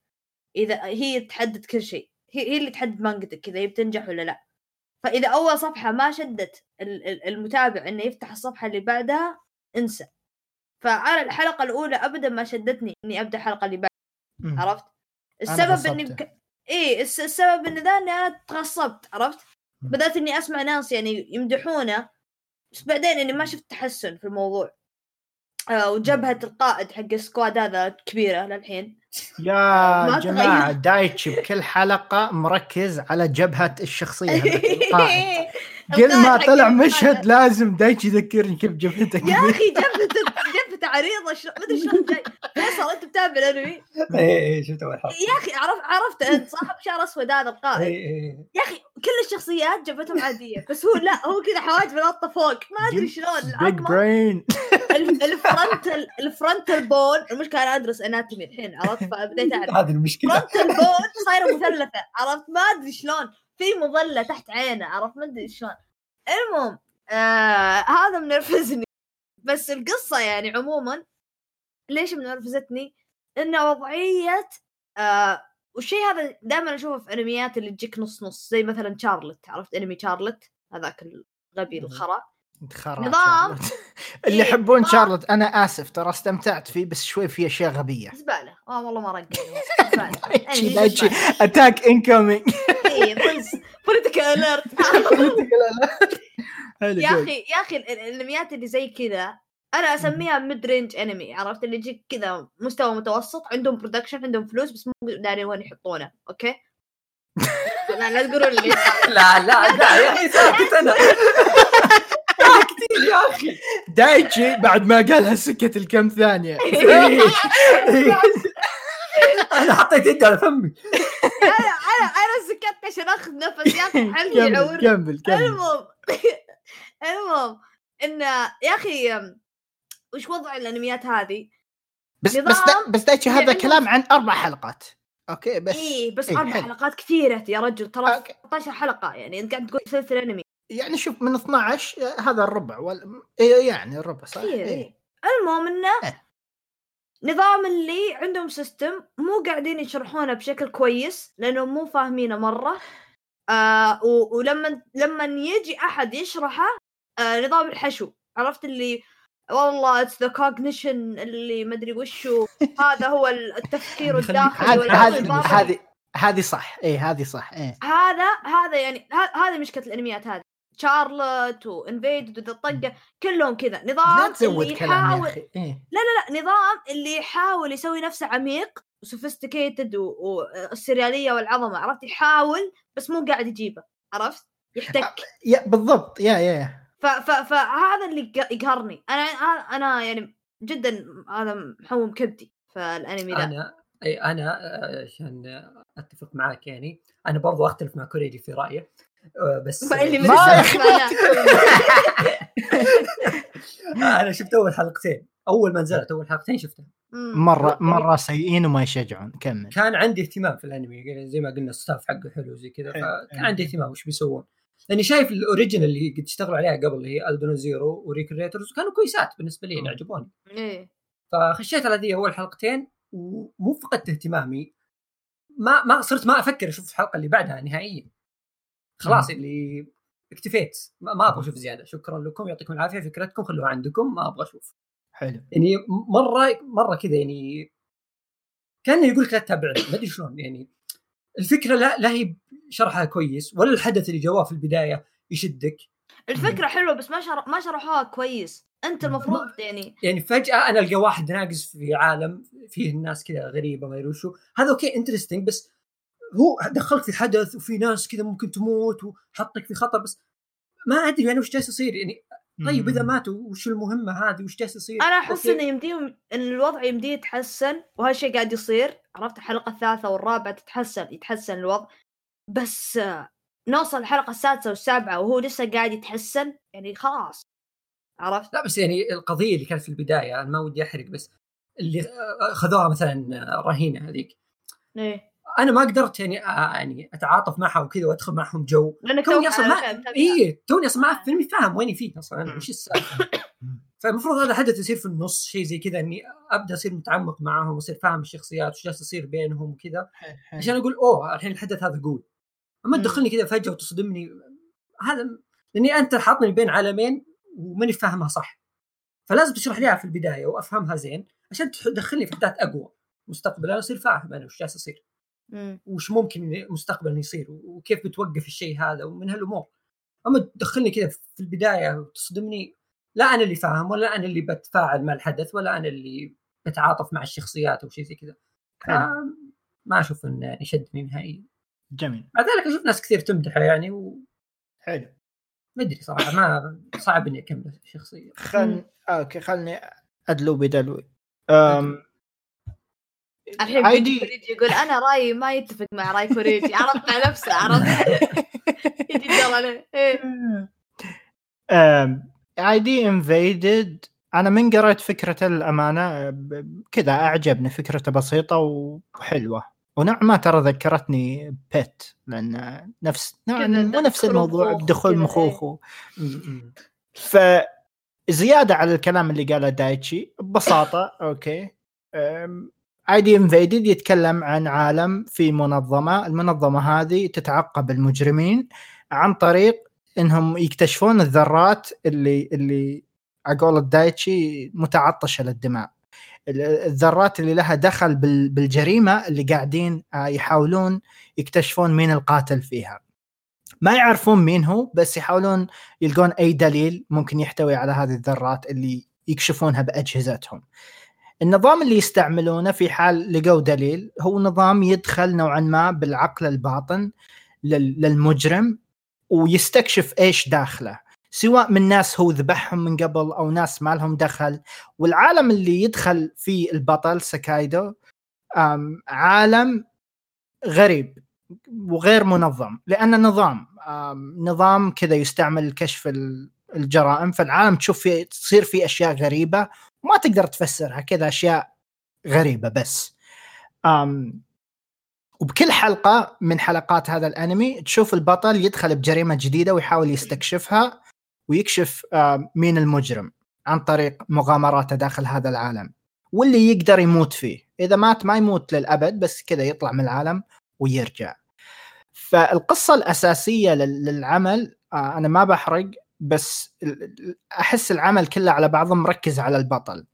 [SPEAKER 1] إذا هي تحدد كل شيء. هي, هي اللي تحدد مانجتك اذا هي بتنجح ولا لا فإذا أول صفحة ما شدت ال- ال- المتابع إنه يفتح الصفحة اللي بعدها انسى فأنا الحلقة الأولى ابدا ما شدتني إني أبدأ الحلقة اللي بعدها. عرفت السبب
[SPEAKER 2] إني.
[SPEAKER 1] بك... الس- السبب إن ذا إني أنا تغصبت عرفت. بدأت إني أسمع ناس يعني يمدحونه بس بعدين إني ما شفت تحسن في الموضوع وجبهة القائد حق السكواد هذا كبيرة للحين
[SPEAKER 2] يا
[SPEAKER 1] ما جماعة.
[SPEAKER 2] دايتشي بكل حلقة مركز على جبهة الشخصية هذيك القائد كل ما طلع. مشهد لازم دايتشي يذكرني كيف جبهته
[SPEAKER 1] يا أخي جبهته عريضة شلون ما أدري شلون جاي. فيصل أنت متابع الانمي
[SPEAKER 3] اي اي شفت اول حلقه
[SPEAKER 1] يا أخي عرفت عرفت أنت صاحب شعر أسود هذا القائد.
[SPEAKER 3] اي
[SPEAKER 1] يا أخي كل الشخصيات جبهتهم عادية بس هو لا هو كذا حواجب ناطه فوق. ما أدري شلون
[SPEAKER 2] big
[SPEAKER 1] brain
[SPEAKER 2] ال
[SPEAKER 1] ف- ال frontal ال frontal bone المشكلة أنا أدرس anatomy الحين عرفت؟ فبديت أعرف.
[SPEAKER 3] هذه المشكلة.
[SPEAKER 1] frontal bone صايرة مثلثة عرفت؟ ما أدري شلون. في مظلة تحت عينه عرفت؟ ما أدري شلون. المهم آه هذا منرفزني. بس القصة يعني عموما ليش منرفزتني؟ إن وضعية آه والشيء هذا دائما أشوفه في أنميات اللي تجيك نص نص زي مثلا شارلت عرفت؟ أنمي شارلت هذاك الغبي الخرا.
[SPEAKER 2] خرا
[SPEAKER 1] نظام.
[SPEAKER 2] اللي
[SPEAKER 1] إيه،
[SPEAKER 2] يحبون
[SPEAKER 1] نظام.
[SPEAKER 2] شارلوت. أنا آسف ترى استمتعت فيه بس شوي في أشياء غبية.
[SPEAKER 1] زبالة. آه والله ما زبالة. attack police political alert يا أخي يا أخي ال- ال- الأنميات اللي زي كذا أنا أسميها mid range انمي عرفت؟ اللي يجيك كذا مستوى متوسط عندهم production عندهم فلوس بس مو دارين وين يحطونه okay؟ لا لا تقولوا لي.
[SPEAKER 3] لا لا لا يا أخي ساكت أنا. كثير يا أخي.
[SPEAKER 2] دايتشي بعد ما قالها سكت الكم ثانية.
[SPEAKER 3] أنا حطيت يدي على فمي.
[SPEAKER 1] أنا أنا أنا سكت عشان آخذ نفس يا أخي حلقي
[SPEAKER 2] كمل
[SPEAKER 1] يعور
[SPEAKER 2] كمل كمل.
[SPEAKER 1] المهم المهم إن يا أخي وش وضع الأنميات هذه؟
[SPEAKER 2] بس بس دا بس دايتشي هذا
[SPEAKER 1] عندهم-
[SPEAKER 2] كلام عن أربع حلقات okay بس
[SPEAKER 1] إيه بس
[SPEAKER 2] إيه،
[SPEAKER 1] أربع
[SPEAKER 2] حلو.
[SPEAKER 1] حلقات كثيرة يا رجل ترى
[SPEAKER 2] okay.
[SPEAKER 1] 16 حلقة يعني أنت قاعد تقول سلسلة أنمي
[SPEAKER 2] يعني شوف من 12 هذا الربع وال... إيه يعني الربع صح إيه.
[SPEAKER 1] إيه. المهم انه
[SPEAKER 2] إيه.
[SPEAKER 1] نظام اللي عندهم system مو قاعدين يشرحونه بشكل كويس لانهم مو فاهمينه مرة آه ولما لما يجي أحد يشرحه آه نظام الحشو عرفت اللي والله it's the cognition اللي ما أدري وشو. هذا هو التفكير
[SPEAKER 3] يخليك-
[SPEAKER 1] الداخلي
[SPEAKER 2] هذه هذه صح. اي هذه صح. إيه.
[SPEAKER 1] هذا هذا يعني ه- هذه مشكلة الأنميات هذه. شارلوت وانفيد وذا الطقه كلهم كذا.
[SPEAKER 2] لا
[SPEAKER 1] نظام
[SPEAKER 2] تزود
[SPEAKER 1] اللي
[SPEAKER 2] كلام يا
[SPEAKER 1] يحاول
[SPEAKER 2] أخي إيه.
[SPEAKER 1] لا نظام اللي يحاول يسوي نفسه عميق وسوفيستيكيتد والسرياليه والعظمة. عرفت؟ يحاول بس مو قاعد يجيبه. عرفت؟ يحتك.
[SPEAKER 2] يا بالضبط. يا يا.
[SPEAKER 1] فهذا اللي يق- يقهرني. أنا أنا يعني جدا هذا محوم كبدي فالانمي ذا.
[SPEAKER 3] أنا أي أنا آه، عشان أتفق معاك يعني أنا برضو أختلف مع كوريجي في رأيه آه، بس
[SPEAKER 1] ما اللي
[SPEAKER 2] ما-.
[SPEAKER 3] أنا شفت أول حلقتين. أول ما نزلت أول حلقتين شفتها.
[SPEAKER 2] مرة مرة سيئين وما يشجعون. كمل.
[SPEAKER 3] كان عندي اهتمام في الأنمي يعني زي ما قلنا ال staff حقه حلو زي كذا
[SPEAKER 2] حلو.
[SPEAKER 3] فكان عندي اهتمام وش بيسوون. لأني شايف ال original اللي قد اشتغلوا عليها قبل اللي هي Aldnoah Zero و Re:Creators كانوا كويسات بالنسبة لي يعني. عجبوني
[SPEAKER 1] إيه.
[SPEAKER 3] فخشيت على ذي أول حلقتين ومو فقدت اهتمامي. ما ما صرت ما أفكر أشوف الحلقة اللي بعدها نهائيا. خلاص. اللي اكتفيت. ما أبغى أشوف زيادة. شكرا لكم يعطيكم العافية. فكرتكم خلوها عندكم ما أبغى أشوف.
[SPEAKER 2] حلو.
[SPEAKER 3] يعني مرة مرة كذا يعني كأنه يقول لك لا تتابعني ما أدري شلون يعني. الفكرة لا لا هي شرحها كويس ولا الحدث اللي جواه في البداية يشدك.
[SPEAKER 1] الفكرة حلوة بس ما شرح ما شرحوها كويس. أنت المفروض يعني
[SPEAKER 3] يعني فجأة أنا ألقى واحد ناقص في عالم فيه الناس كذا غريبة ما أدري وشو. هذا okay interesting بس هو دخلك في حدث وفي ناس كذا ممكن تموت وحطك في خطر بس ما أدري يعني وش جالس يصير يعني. طيب إذا ماتوا وش المهمة هذه؟ وش جالس يصير؟
[SPEAKER 1] أنا أحس انه يمديهم إن الوضع يمديه يتحسن وهالشيء قاعد يصير. عرفت؟ الحلقة الثالثة والرابعة تتحسن يتحسن الوضع. بس نوصل الحلقة السادسة والسابعة وهو لسه قاعد يتحسن يعني خلاص. عرفت؟
[SPEAKER 3] لا بس يعني القضية اللي كانت في البداية أنا ما ودي أحرق بس اللي خذوها مثلا رهينة هذيك.
[SPEAKER 1] إيه.
[SPEAKER 3] أنا ما قدرت يعني آه يعني أتعاطف معها وكذا وأدخل معهم جو.
[SPEAKER 1] لانك
[SPEAKER 3] توني أصلا ما اي توني أصلا ما فيلمي فاهم وين فيه أصلا أنا وش السالفة؟ فالمفروض هذا حدث يصير في النص شيء زي كذا إني أبدأ أصير متعمق معاهم وأصير فاهم الشخصيات وش جالس يصير بينهم وكذا. عشان أقول أوه الحين الحدث هذا قول أما تدخلني كذا فجأة وتصدمني هذا لأني أنت حاطني بين عالمين وماني فاهمها صح. فلازم تشرح لي في البداية وأفهمها زين عشان تدخلني في احداث أقوى. مستقبلا أصير فاهم أنا وش جالس يصير وش ممكن مستقبلا يصير وكيف بتوقف الشيء هذا ومن هالأمور. أما تدخلني كذا في البداية وتصدمني لا أنا اللي فاهم ولا أنا اللي بتفاعل مع الحدث ولا أنا اللي بتعاطف مع الشخصيات أو شيء زي كذا. ما أشوف إنه يشدني نهائيا.
[SPEAKER 2] جميل.
[SPEAKER 3] مع ذلك أشوف ناس كثير تمدحه يعني و...
[SPEAKER 2] حلو.
[SPEAKER 3] ما أدري صراحة ما صعب إني أكمل الشخصيه
[SPEAKER 2] خل أوكي خلني أدلو بدلوي أم...
[SPEAKER 1] الحين عادي يقول أنا رأيي ما يتفق مع رأي كوريجي عرفت على نفسه عرفت. يجي عليه
[SPEAKER 2] ID Invaded أنا من قريت فكرته الامانه كذا أعجبني فكرته بسيطة وحلوة. ونوعا ما ترى ذكرتني بيت لأن نفس مو نفس الموضوع بدخول مخوخ. ف زياده على الكلام اللي قاله دايتشي ببساطة okay. ID Invaded يتكلم عن عالم في منظمة، المنظمة هذه تتعقب المجرمين عن طريق إنهم يكتشفون الذرات اللي اللي على الدايتشي متعطشة للدماء. الذرات اللي لها دخل بالجريمة اللي قاعدين آه، يحاولون يكتشفون مين القاتل فيها. ما يعرفون مين هو بس يحاولون يلقون أي دليل ممكن يحتوي على هذه الذرات اللي يكشفونها بأجهزتهم. النظام اللي يستعملونه في حال لقوا دليل هو نظام يدخل نوعا ما بالعقل الباطن للمجرم ويستكشف إيش داخله سواء من ناس هو ذبحهم من قبل أو ناس ما لهم دخل. والعالم اللي يدخل فيه البطل سكايدو عالم غريب وغير منظم لأنه نظام نظام كذا يستعمل لكشف الجرائم. فالعالم تشوف فيه تصير فيه أشياء غريبة ما تقدر تفسرها كذا أشياء غريبة بس. وبكل حلقة من حلقات هذا الأنمي تشوف البطل يدخل بجريمة جديدة ويحاول يستكشفها ويكشف مين المجرم عن طريق مغامراته داخل هذا العالم. واللي يقدر يموت فيه. إذا مات ما يموت للأبد بس كذا يطلع من العالم ويرجع. فالقصة الأساسية للعمل أنا ما بحرق بس أحس العمل كله على بعضه مركز على البطل.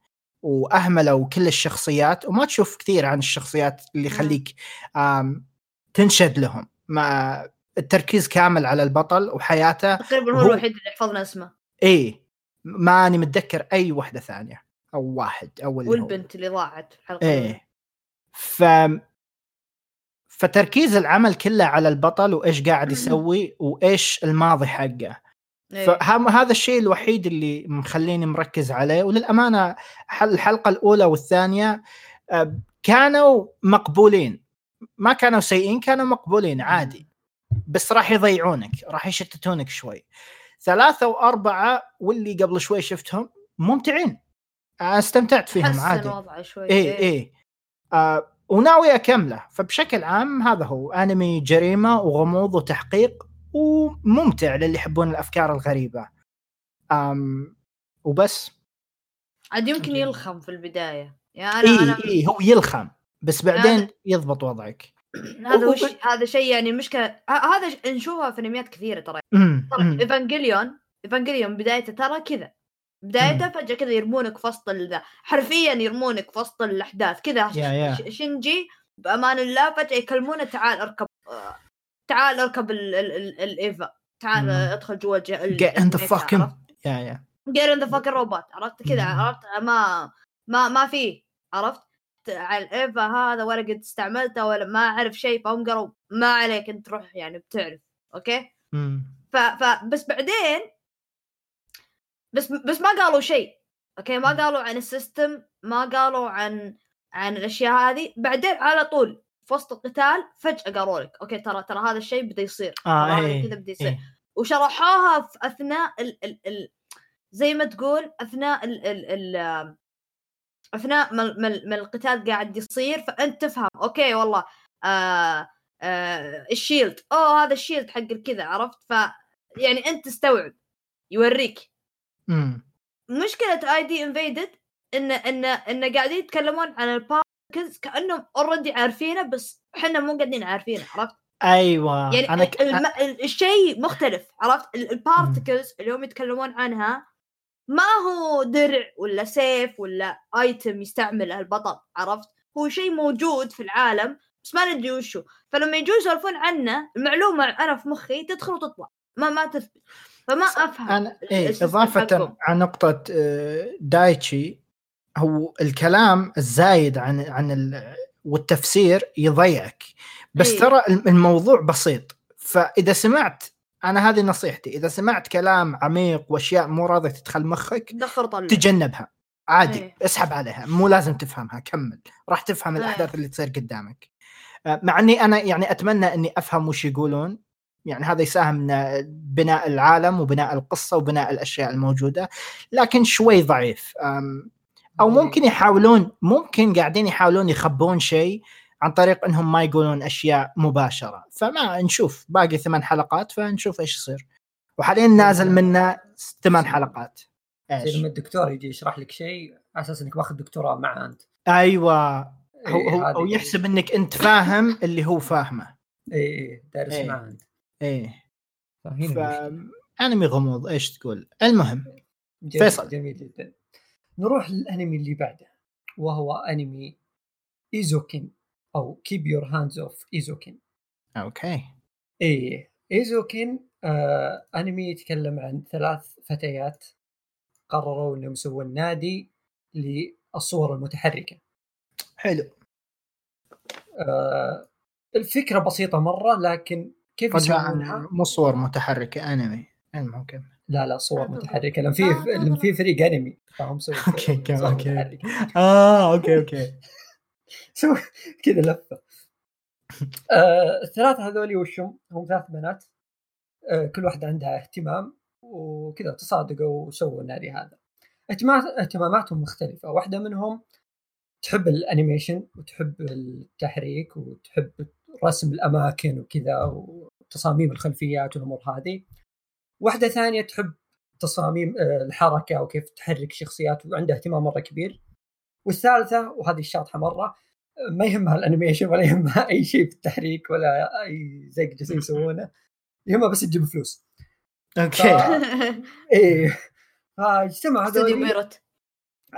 [SPEAKER 2] وأهملوا كل الشخصيات وما تشوف كثير عن الشخصيات اللي يخليك تنشد لهم. ما التركيز كامل على البطل وحياته
[SPEAKER 1] تقريبا هو الوحيد اللي حفظنا اسمه.
[SPEAKER 2] إيه ماني متذكر أي وحدة ثانية أو واحد أو
[SPEAKER 1] اللي والبنت هو. اللي ضاعت في
[SPEAKER 2] الحلقة إيه ف فتركيز العمل كله على البطل وإيش قاعد يسوي وإيش الماضي حقه. فهذا الشيء الوحيد اللي مخليني مركز عليه. وللأمانة الحلقة الأولى والثانية آه، كانوا مقبولين. ما كانوا سيئين كانوا مقبولين عادي. بس راح يضيعونك راح يشتتونك شوي. ثلاثة وأربعة واللي قبل شوي شفتهم ممتعين. استمتعت فيهم عادي.
[SPEAKER 1] وضعه شوي.
[SPEAKER 2] اي اي إيه. آه وناوي أكمله. فبشكل عام هذا هو. أنمي جريمة وغموض وتحقيق وممتع للي يحبون الأفكار الغريبة. أم وبس.
[SPEAKER 1] عاد يمكن يلخم في البداية.
[SPEAKER 2] يعني أنا إيه أنا إيه هو يلخم بس بعدين يعني... يضبط وضعك.
[SPEAKER 1] هذا وش هذا شيء يعني مشكلة. هذا نشوفها في أنميات كثيرة ترى. ترى ايفانجليون ايفانجليون بدايته ترى كذا. بدايته فجأة كذا يرمونك في وسط ذا حرفيا يرمونك في وسط الأحداث. كذا شنجي بأمان الله فجأة يكلمونه تعال اركب تعال اركب الإيفا. تعال ادخل جوا
[SPEAKER 2] get in the fucking يا يا
[SPEAKER 1] get in the fucking robot عرفت كذا؟ عرفت؟ ما ما ما في عرفت؟ على الإيفا هذا ولا قد استعملته ولا ما أعرف شيء فهم قالوا ما عليك أنت روح يعني بتعرف okay؟ ف, ف بس بعدين بس بس ما قالوا شيء okay؟ ما قالوا عن ال system ما قالوا عن عن الأشياء هذه. بعدين على طول في وسط القتال فجأة قالوا لك okay ترى ترى هذا الشيء بدا يصير
[SPEAKER 2] آه إيه
[SPEAKER 1] كذا بدا يصير. إيه. وشرحوها في أثناء ال ال ال زي ما تقول أثناء ال ال ال أثناء ما, ما القتال قاعد يصير فأنت تفهم okay والله آه آه ال shield أوه هذا ال shield حق الكذا عرفت؟ ف يعني أنت تستوعب يوريك.
[SPEAKER 2] امم
[SPEAKER 1] مشكلة ID: Invaded إن إن إن قاعدين يتكلمون عن ال particles كأنهم already عارفينه بس إحنا مو قاعدين عارفينه عرفت؟
[SPEAKER 2] أيوه
[SPEAKER 1] يعني أنا ك... الم... الشيء مختلف عرفت؟ ال particles اللي هم يتكلمون عنها ما هو درع ولا سيف ولا item يستعمله البطل عرفت؟ هو شيء موجود في العالم بس ما ندري وشو فلما يجوا يسولفون عنه المعلومة أنا في مخي تدخل وتطلع ما ما تثبت فما أفهم
[SPEAKER 2] أنا إيه إضافة عن نقطة آه، دايتشي هو الكلام الزايد عن عن ال... والتفسير يضيعك. بس إيه؟ ترى الموضوع بسيط. فإذا سمعت أنا هذه نصيحتي إذا سمعت كلام عميق وأشياء مو راضية تدخل مخك تجنبها. عادي. إيه؟ اسحب عليها. مو لازم تفهمها. كمل. راح تفهم إيه. الأحداث اللي تصير قدامك. آه، مع إني أنا يعني أتمنى إني أفهم وش يقولون. يعني هذا يساهم بناء العالم وبناء القصة وبناء الأشياء الموجودة. لكن شوي ضعيف. أو إيه. ممكن يحاولون ممكن قاعدين يحاولون يخبون شيء عن طريق إنهم ما يقولون أشياء مباشرة. فما نشوف باقي ثمان حلقات فنشوف إيش يصير. وحاليا نازل منه ثمان حلقات.
[SPEAKER 3] إيش؟ لما الدكتور يجي يشرح لك شيء على أساس إنك ماخذ دكتوراه معه أنت.
[SPEAKER 2] أيوه. هو إيه هو, هو يحسب إنك أنت فاهم اللي هو فاهمه.
[SPEAKER 3] اي اي دارس إيه. معه أنت.
[SPEAKER 2] إيه. ف... أنمي غموض إيش تقول؟ المهم.
[SPEAKER 3] جميل فيصل. جميل جدا. نروح للأنمي اللي بعده وهو أنمي Eizouken أو Keep Your Hands Off Eizouken
[SPEAKER 2] okay.
[SPEAKER 3] إيه Eizouken آه أنمي يتكلم عن ثلاث فتيات قرروا إنهم يسوون نادي للصور المتحركة.
[SPEAKER 2] حلو.
[SPEAKER 3] آه الفكرة بسيطة مرة لكن كيف
[SPEAKER 2] رجاء مو صور متحركه أنمي المهم كمل.
[SPEAKER 3] لا لا صور متحركة. لأن في لأن في فريق أنمي فهم سووا
[SPEAKER 2] okay okay. آه okay okay.
[SPEAKER 3] سووا كذا لفة. آه الثلاثة هذول وشهم هم ثلاث بنات. آه كل واحدة عندها اهتمام وكذا تصادقوا وسووا النادي هذا. اهتماماتهم مختلفة. واحدة منهم تحب ال animation وتحب التحريك وتحب رسم الأماكن وكذا وتصاميم الخلفيات والأمور هذه. واحدة ثانية تحب تصاميم آه، الحركة وكيف تحرك شخصيات وعندها اهتمام مرة كبير. والثالثة وهذه الشاطحة مرة ما يهمها ال animation ولا يهمها أي شيء في التحريك ولا أي زي جالسين يسوونه. يهمها بس تجيب فلوس.
[SPEAKER 2] أوكي.
[SPEAKER 3] ف... إيه. فاجتمعوا هذول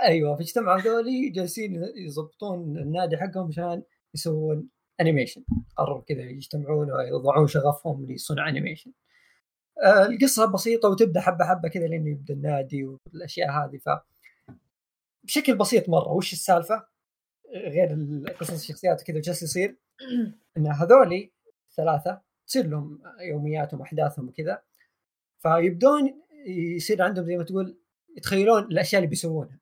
[SPEAKER 3] أيوه فاجتمعوا هذول جالسين يضبطون النادي حقهم عشان يسوون animation قرروا كذا يجتمعون ويضعون شغفهم لصنع animation القصة بسيطة وتبدأ حبة حبة كذا لين يبدأ النادي والأشياء هذه. ف بشكل بسيط مرة وش السالفة؟ غير قصص الشخصيات كذا جالس يصير؟ إن هذولي ثلاثة تصير لهم يومياتهم احداثهم وكذا. فيبدون يصير عندهم زي ما تقول يتخيلون الأشياء اللي بيسوونها.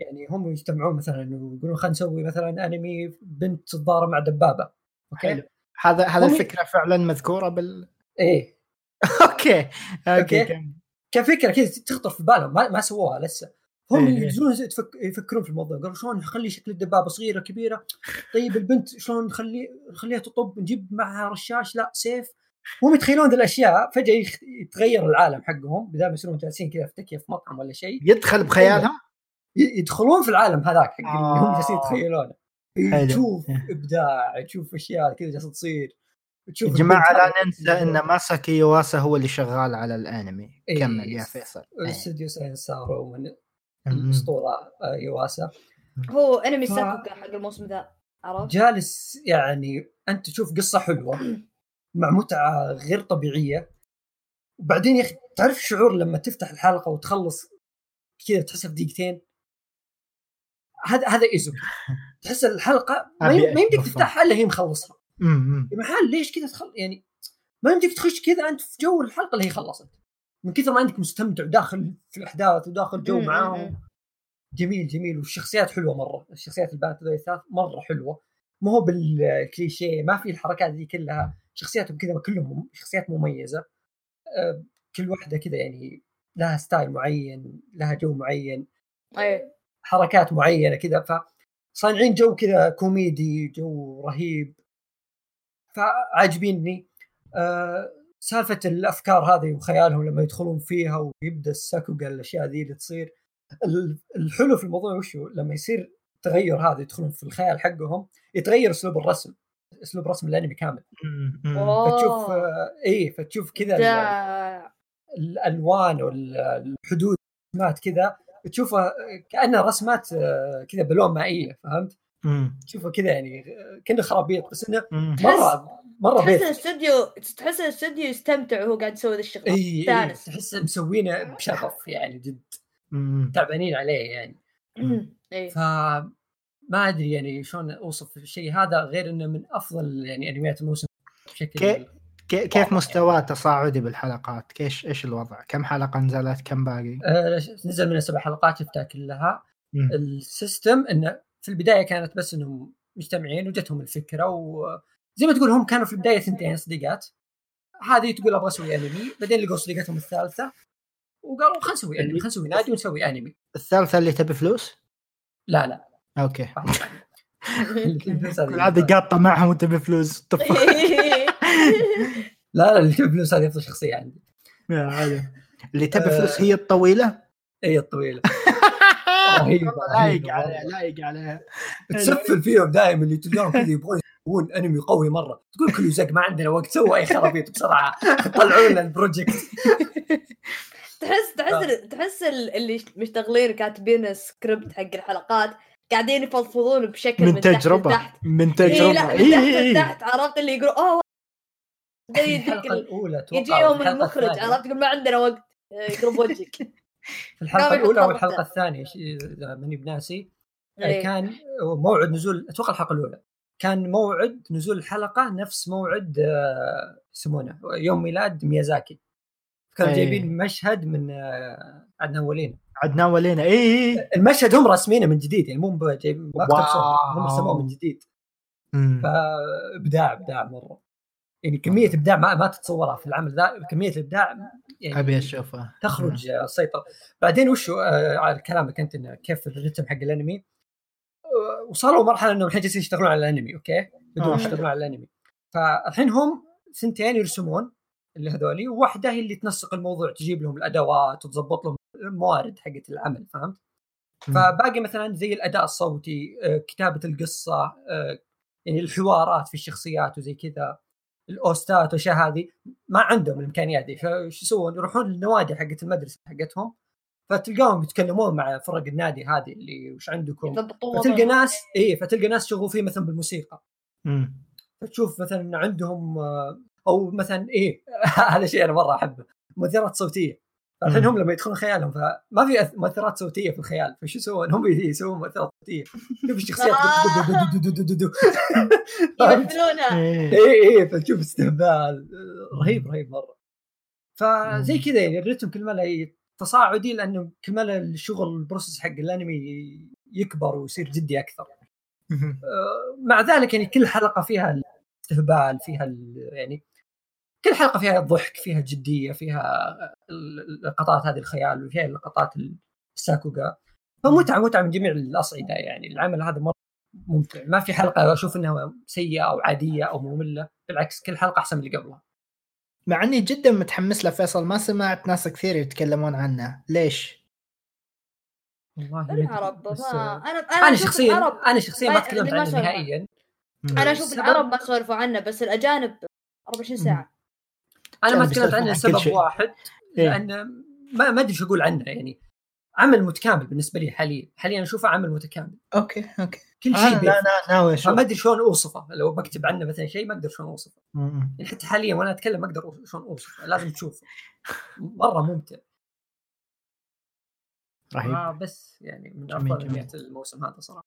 [SPEAKER 3] يعني هم يجتمعون مثلا يقولون خلينا نسوي مثلا أنمي بنت تتضارب مع دبابة.
[SPEAKER 2] okay؟ حلو. هذا هذا الفكرة فعلا مذكورة بال
[SPEAKER 3] إيه.
[SPEAKER 2] okay okay
[SPEAKER 3] كفكرة كذا تخطر في بالهم ما, ما سووها لسه. هم إيه. يجلسون يفكرون في الموضوع قالوا شلون نخلي شكل الدبابة صغيرة كبيرة؟ طيب البنت شلون نخلي نخليها تطب نجيب معها رشاش؟ لا سيف. هم يتخيلون ذي الأشياء فجأة يتغير العالم حقهم بدل ما يصيرون جالسين كذا في تكيه في مطعم ولا شيء.
[SPEAKER 2] يدخل بخيالهم؟
[SPEAKER 3] يدخلون في العالم هذاك حق اللي هم جالسين آه. يتخيلونه تشوف إبداع تشوف أشياء كذا جالسة تصير.
[SPEAKER 2] تشوف يا جماعة لا ننسى إن ماساكي يواسا هو اللي شغال على الأنمي. إيه كمل يا فيصل.
[SPEAKER 3] استوديو Science Saru من الأسطورة آه، يواسا.
[SPEAKER 1] هو أنمي ف... ساكوكا حق الموسم ذا
[SPEAKER 3] عرفت؟ جالس يعني أنت تشوف قصة حلوة مع متعة غير طبيعية. وبعدين يا أخي تعرف شعور لما تفتح الحلقة وتخلص كذا تحسها في دقيقتين؟ هذا هذا Eizou. تحس الحلقة ما يمديك تفتحها إلا هي مخلصها. يا محل ليش كذا تخل يعني ما يمديك تخش كذا أنت في جو الحلقة اللي هي خلصت. من كثر ما انك مستمتع وداخل في الأحداث وداخل جو معاهم. جميل جميل. والشخصيات حلوة مرة. الشخصيات البنات الثلاث مرة حلوة. ما هو بالكليشيه ما في الحركات دي كلها. شخصياتهم كذا كلهم شخصيات مميزة. كل واحدة كذا يعني لها style معين لها جو معين.
[SPEAKER 1] أيه.
[SPEAKER 3] حركات معينة كذا. فصانعين جو كذا كوميدي جو رهيب. فعاجبيني. أه سالفة الأفكار هذه وخيالهم لما يدخلون فيها ويبدأ الساكوغا الأشياء ذي اللي تصير. الحلو في الموضوع وشو لما يصير تغير هذا يدخلون في الخيال حقهم يتغير أسلوب الرسم أسلوب رسم الأنمي كامل. فتشوف اي فتشوف كذا الألوان والحدود رسمات كذا تشوفها كأنها رسمات آه، كذا بلون مائية فهمت؟ تشوفها كذا يعني كأنه خرابيط بس إنه مره مرة
[SPEAKER 1] تحس الاستوديو تحس الاستوديو يستمتع وهو قاعد يسوي ذا الشغل.
[SPEAKER 3] إي تحس مسوينه بشغف يعني جد. تعبانين عليه يعني. ف ما أدري يعني شلون أوصف الشيء هذا غير إنه من أفضل يعني أنميات الموسم
[SPEAKER 2] بشكل كي... كي... كيف مستواه تصاعدي بالحلقات؟ كيش إيش الوضع؟ كم حلقة نزلت؟ كم باقي؟
[SPEAKER 3] آه نزل من السبع حلقات شفتها كلها. ال system إنه في البداية كانت بس إنهم مجتمعين وجتهم الفكرة وزي ما تقول هم كانوا في البداية ثنتين صديقات. هذه تقول أبغى أسوي انمي بعدين لقوا صديقتهم الثالثة وقالوا خلينا نسوي انمي خلينا نسوي نادي ونسوي انمي
[SPEAKER 2] الثالثة اللي تبي فلوس؟
[SPEAKER 3] لا لا.
[SPEAKER 2] okay. هذه قاطة معهم وتبي فلوس.
[SPEAKER 3] لا لا اللي تبي فلوس هذه أفضل شخصية عندي.
[SPEAKER 2] اللي تبي فلوس هي الطويلة؟
[SPEAKER 3] هي الطويلة.
[SPEAKER 2] رهيبة لايق عليها لايق عليها.
[SPEAKER 3] تسفل فيهم دائما اللي تلقاهم كذا يبغون يسوون انمي قوي مرة. تقول كل زق ما عندنا وقت سووا أي خرابيط بسرعة طلعوا لنا ال project.
[SPEAKER 1] تحس تحس تحس اللي مشتغلين كاتبين سكريبت حق الحلقات قاعدين يفضفضون بشكل
[SPEAKER 2] من, من تجربة تحت. من تجربة. إيه
[SPEAKER 1] لا من إيه تحت عرفت؟ اللي يقول اوه
[SPEAKER 3] الحلقة الأولى
[SPEAKER 1] يجيهم المخرج عرفت؟ يقول ما عندنا وقت. يقرب وجهك.
[SPEAKER 3] في الحلقة الأولى والحلقة الثانية إذا ماني بناسي إيه. كان موعد نزول أتوقع الحلقة الأولى كان موعد نزول الحلقة نفس موعد آه، يسمونه يوم ميلاد ميازاكي. كانوا جايبين مشهد من آه، عدنان ولينا.
[SPEAKER 2] عدنان ولينا. اي اي
[SPEAKER 3] المشهد هم راسمينه من جديد يعني مو جايبين هم رسموه من جديد. فابداع ابداع مرة. يعني كمية إبداع ما, ما تتصورها في العمل ذا كمية الابداع
[SPEAKER 2] يعني أبي أشوفها.
[SPEAKER 3] تخرج السيطره بعدين وشو آه على كلامك أنت إنه كيف الرتم حق الأنمي؟ آه وصلوا مرحلة إنهم الحين جالسين يشتغلون على الأنمي أوكي؟ بدون آه. يشتغلون على الأنمي. فالحين هم سنتين يرسمون اللي هذولي وواحدة هي اللي تنسق الموضوع تجيب لهم الأدوات وتظبط لهم الموارد حقت العمل فهمت؟ فباقي مثلا زي الأداء الصوتي آه، كتابة القصة يعني الحوارات في الشخصيات وزي كذا. الاوستات والاشياء هذه ما عندهم الامكانيات دي. فايش يسوون؟ يروحون للنوادي حقت المدرسة حقتهم فتلقاهم يتكلمون مع فرق النادي هذه اللي وش عندكم؟ فتلقى ناس اي فتلقى ناس شغوفين مثلا بالموسيقى. فتشوف مثلا عندهم آه، أو مثلا إيه هذا شيء أنا مرة أحبه مؤثرات صوتية. الحين هم لما يدخلون خيالهم فما في مؤثرات صوتية في الخيال فشو يسوون؟ هم يسوون مؤثرات صوتية. كيف الشخصيات. يمثلونها. اي اي فتشوف استهبال. رهيب رهيب مرة. فزي كذا يعني الريتم كل ما تصاعدي لأنه كل ما الشغل ال process حق الأنمي يكبر ويصير جدي أكثر. مع ذلك يعني كل حلقة فيها الاستهبال فيها يعني كل حلقة فيها ضحك فيها جدية فيها لقطات هذه الخيال وفيها لقطات الساكوغا. فمتعة متعة من جميع الأصعدة يعني. العمل هذا مرة ممتع. ما في حلقة أشوف إنها سيئة أو عادية أو مملة. بالعكس كل حلقة أحسن من اللي قبلها.
[SPEAKER 2] مع إني جدا متحمس له فيصل. ما سمعت ناس كثير يتكلمون عنه. ليش؟
[SPEAKER 3] والله
[SPEAKER 1] العرب
[SPEAKER 3] بس
[SPEAKER 1] ما أنا
[SPEAKER 3] أنا
[SPEAKER 1] أشوف
[SPEAKER 3] شخصيا
[SPEAKER 1] العرب
[SPEAKER 3] أنا شخصيا ما تكلمت عنه. نهائيا.
[SPEAKER 1] أنا
[SPEAKER 3] أشوف
[SPEAKER 1] العرب ما سولفوا عنه بس الأجانب 24 ساعة.
[SPEAKER 3] أنا ما تكلمت عنه لسبب. واحد
[SPEAKER 2] إيه.
[SPEAKER 3] لأن ما ما أدري إيش أقول عنه يعني عمل متكامل بالنسبة لي حاليا. حاليا أشوفه عمل متكامل.
[SPEAKER 2] أوكي أوكي.
[SPEAKER 3] كل
[SPEAKER 2] آه،
[SPEAKER 3] شيء بيفرق.
[SPEAKER 2] لا ناوي أشوف.
[SPEAKER 3] فما أدري شلون أوصفه. لو بكتب عنه مثلا شيء ما أقدر شلون
[SPEAKER 2] أوصفه.
[SPEAKER 3] يعني حتى حاليا وأنا أتكلم ما أقدر شلون اوصفه لازم تشوفه مرة ممتع.
[SPEAKER 2] رهيب.
[SPEAKER 3] آه بس يعني من أفضل الموسم هذا صراحة.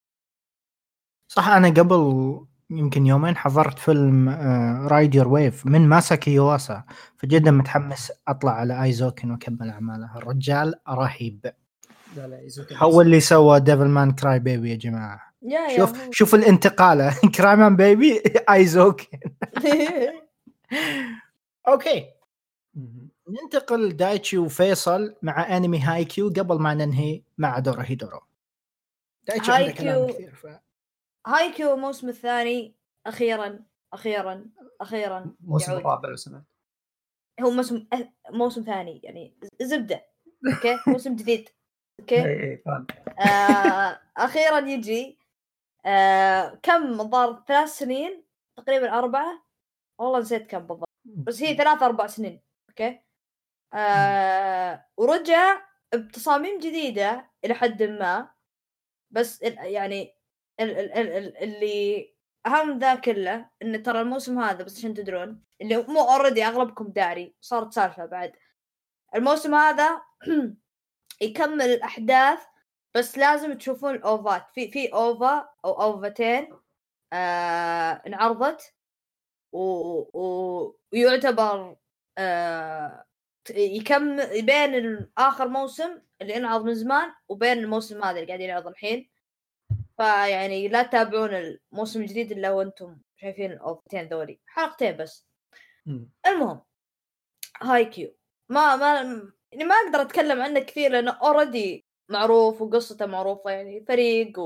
[SPEAKER 2] صح أنا قبل يمكن يومين حضرت فيلم Ride Your Wave من ماساكي يواسا. فجدا متحمس أطلع على ايزوكن وأكمل أعماله. الرجال رهيب.
[SPEAKER 3] لا لا يزوكي
[SPEAKER 2] هو اللي سوى Devilman Crybaby يا جماعة.
[SPEAKER 1] يا يا
[SPEAKER 2] شوف
[SPEAKER 1] هو.
[SPEAKER 2] شوف الانتقالة. Cryman Baby ايزوكن
[SPEAKER 3] أوكي.
[SPEAKER 2] ننتقل دايتشي وفيصل مع انمي هاي كيو قبل ما ننهي مع دورا هيدورو. دايتشي عنده كلام
[SPEAKER 1] هايكيو.
[SPEAKER 2] كثير ف...
[SPEAKER 1] هاي كيو الموسم الثاني أخيرا أخيرا أخيرا
[SPEAKER 3] الموسم. الرابع لو سمحت
[SPEAKER 1] هو موسم أه، موسم ثاني يعني زبدة أوكي؟ موسم جديد أوكي؟
[SPEAKER 3] اي فاهم.
[SPEAKER 1] آه أخيرا يجي آه كم الظاهر ثلاث سنين تقريبا أربعة. والله نسيت كم بالضبط بس هي ثلاث أربع سنين أوكي؟ آه ورجع بتصاميم جديدة إلى حد ما بس يعني ال ال ال ال اللي اهم ذا كله إن ترى الموسم هذا بس عشان تدرون اللي مو already أغلبكم داري صارت سالفة بعد. الموسم هذا يكمل الأحداث بس لازم تشوفون الاوفات في في OVA أو اوفتين آه انعرضت و... و... ويعتبر آه يكمل بين آخر موسم اللي انعرض من زمان وبين الموسم هذا اللي قاعدين يعرض الحين. فيعني لا تتابعون الموسم الجديد إلا وأنتم شايفين الاوفتين ذولي حلقتين بس
[SPEAKER 3] مم.
[SPEAKER 1] المهم هاي كيو ما ما يعني ما أقدر أتكلم عنه كثير لأنه already معروف وقصته معروفة يعني فريق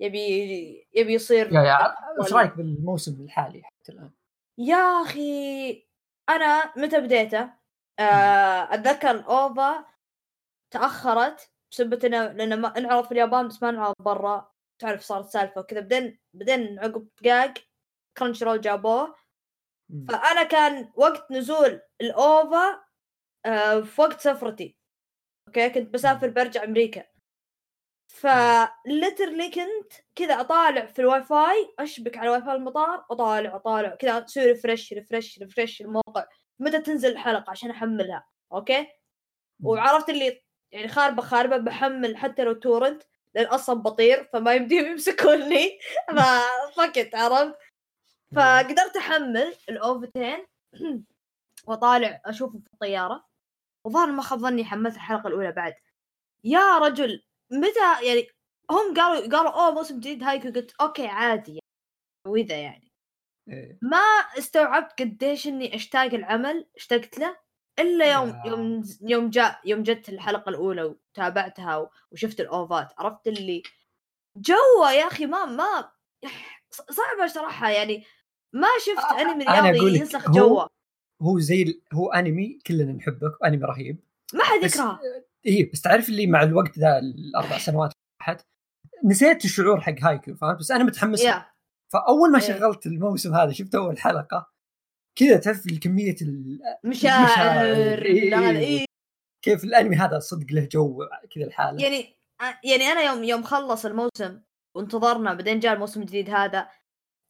[SPEAKER 1] ويبي يبي يصير
[SPEAKER 3] يا يا وش
[SPEAKER 1] ولا-
[SPEAKER 3] رأيك بالموسم الحالي حتى الآن؟
[SPEAKER 1] يا أخي أنا متى بديته؟ آه أتذكر ال OVA تأخرت بسبب انه لأنه ما انعرض في اليابان بس ما انعرض برا تعرف صارت سالفة وكذا. بعدين بعدين عقب دقائق Crunchyroll جابوه. فأنا كان وقت نزول ال OVA آه في وقت سفرتي. أوكي؟ كنت بسافر برجع أمريكا. ف literally كنت كذا أطالع في الواي فاي أشبك على واي فاي المطار أطالع أطالع كذا أسوي refresh refresh refresh الموقع. متى تنزل الحلقة عشان أحملها؟ أوكي؟ وعرفت اللي يعني خاربة خاربة بحمل حتى لو torrent لأن أصلا بطير فما يمديهم يمسكوني. ففكت عرفت؟ فقدرت أحمل الاوفتين واطالع أشوفه في الطيارة. وظهر ما خاب ظني حملت الحلقة الأولى بعد. يا رجل متى يعني هم قالوا قالوا أوه موسم جديد هايكو. قلت أوكي عادي يعني. وإذا يعني.
[SPEAKER 3] إيه.
[SPEAKER 1] ما استوعبت قديش إني أشتاق العمل اشتقت له. إلا يوم. يوم يوم جاء يوم جت الحلقة الأولى وتابعتها وشفت الأوفات عرفت اللي جوه يا أخي ما ما صعب اشرحها يعني ما شفت
[SPEAKER 3] آه، أنمي
[SPEAKER 1] رياضي ينسخ جوه
[SPEAKER 3] هو زي. هو أنمي كلنا نحبه انمي رهيب
[SPEAKER 1] ما حد يكرهه
[SPEAKER 3] إيه بس تعرف اللي مع الوقت ذا الأربع سنوات راحت نسيت الشعور حق هايكو فهمت بس أنا متحمس.
[SPEAKER 1] يا
[SPEAKER 3] فأول ما
[SPEAKER 1] إيه.
[SPEAKER 3] شغلت الموسم هذا شفت أول حلقة كذا تعرف كميه ال...
[SPEAKER 1] مشاعر
[SPEAKER 3] مشاعر، إيه، إيه. كيف الأنمي هذا صدق له جو كذا الحاله
[SPEAKER 1] يعني يعني أنا يوم يوم خلص الموسم وانتظرنا بعدين جاء الموسم الجديد هذا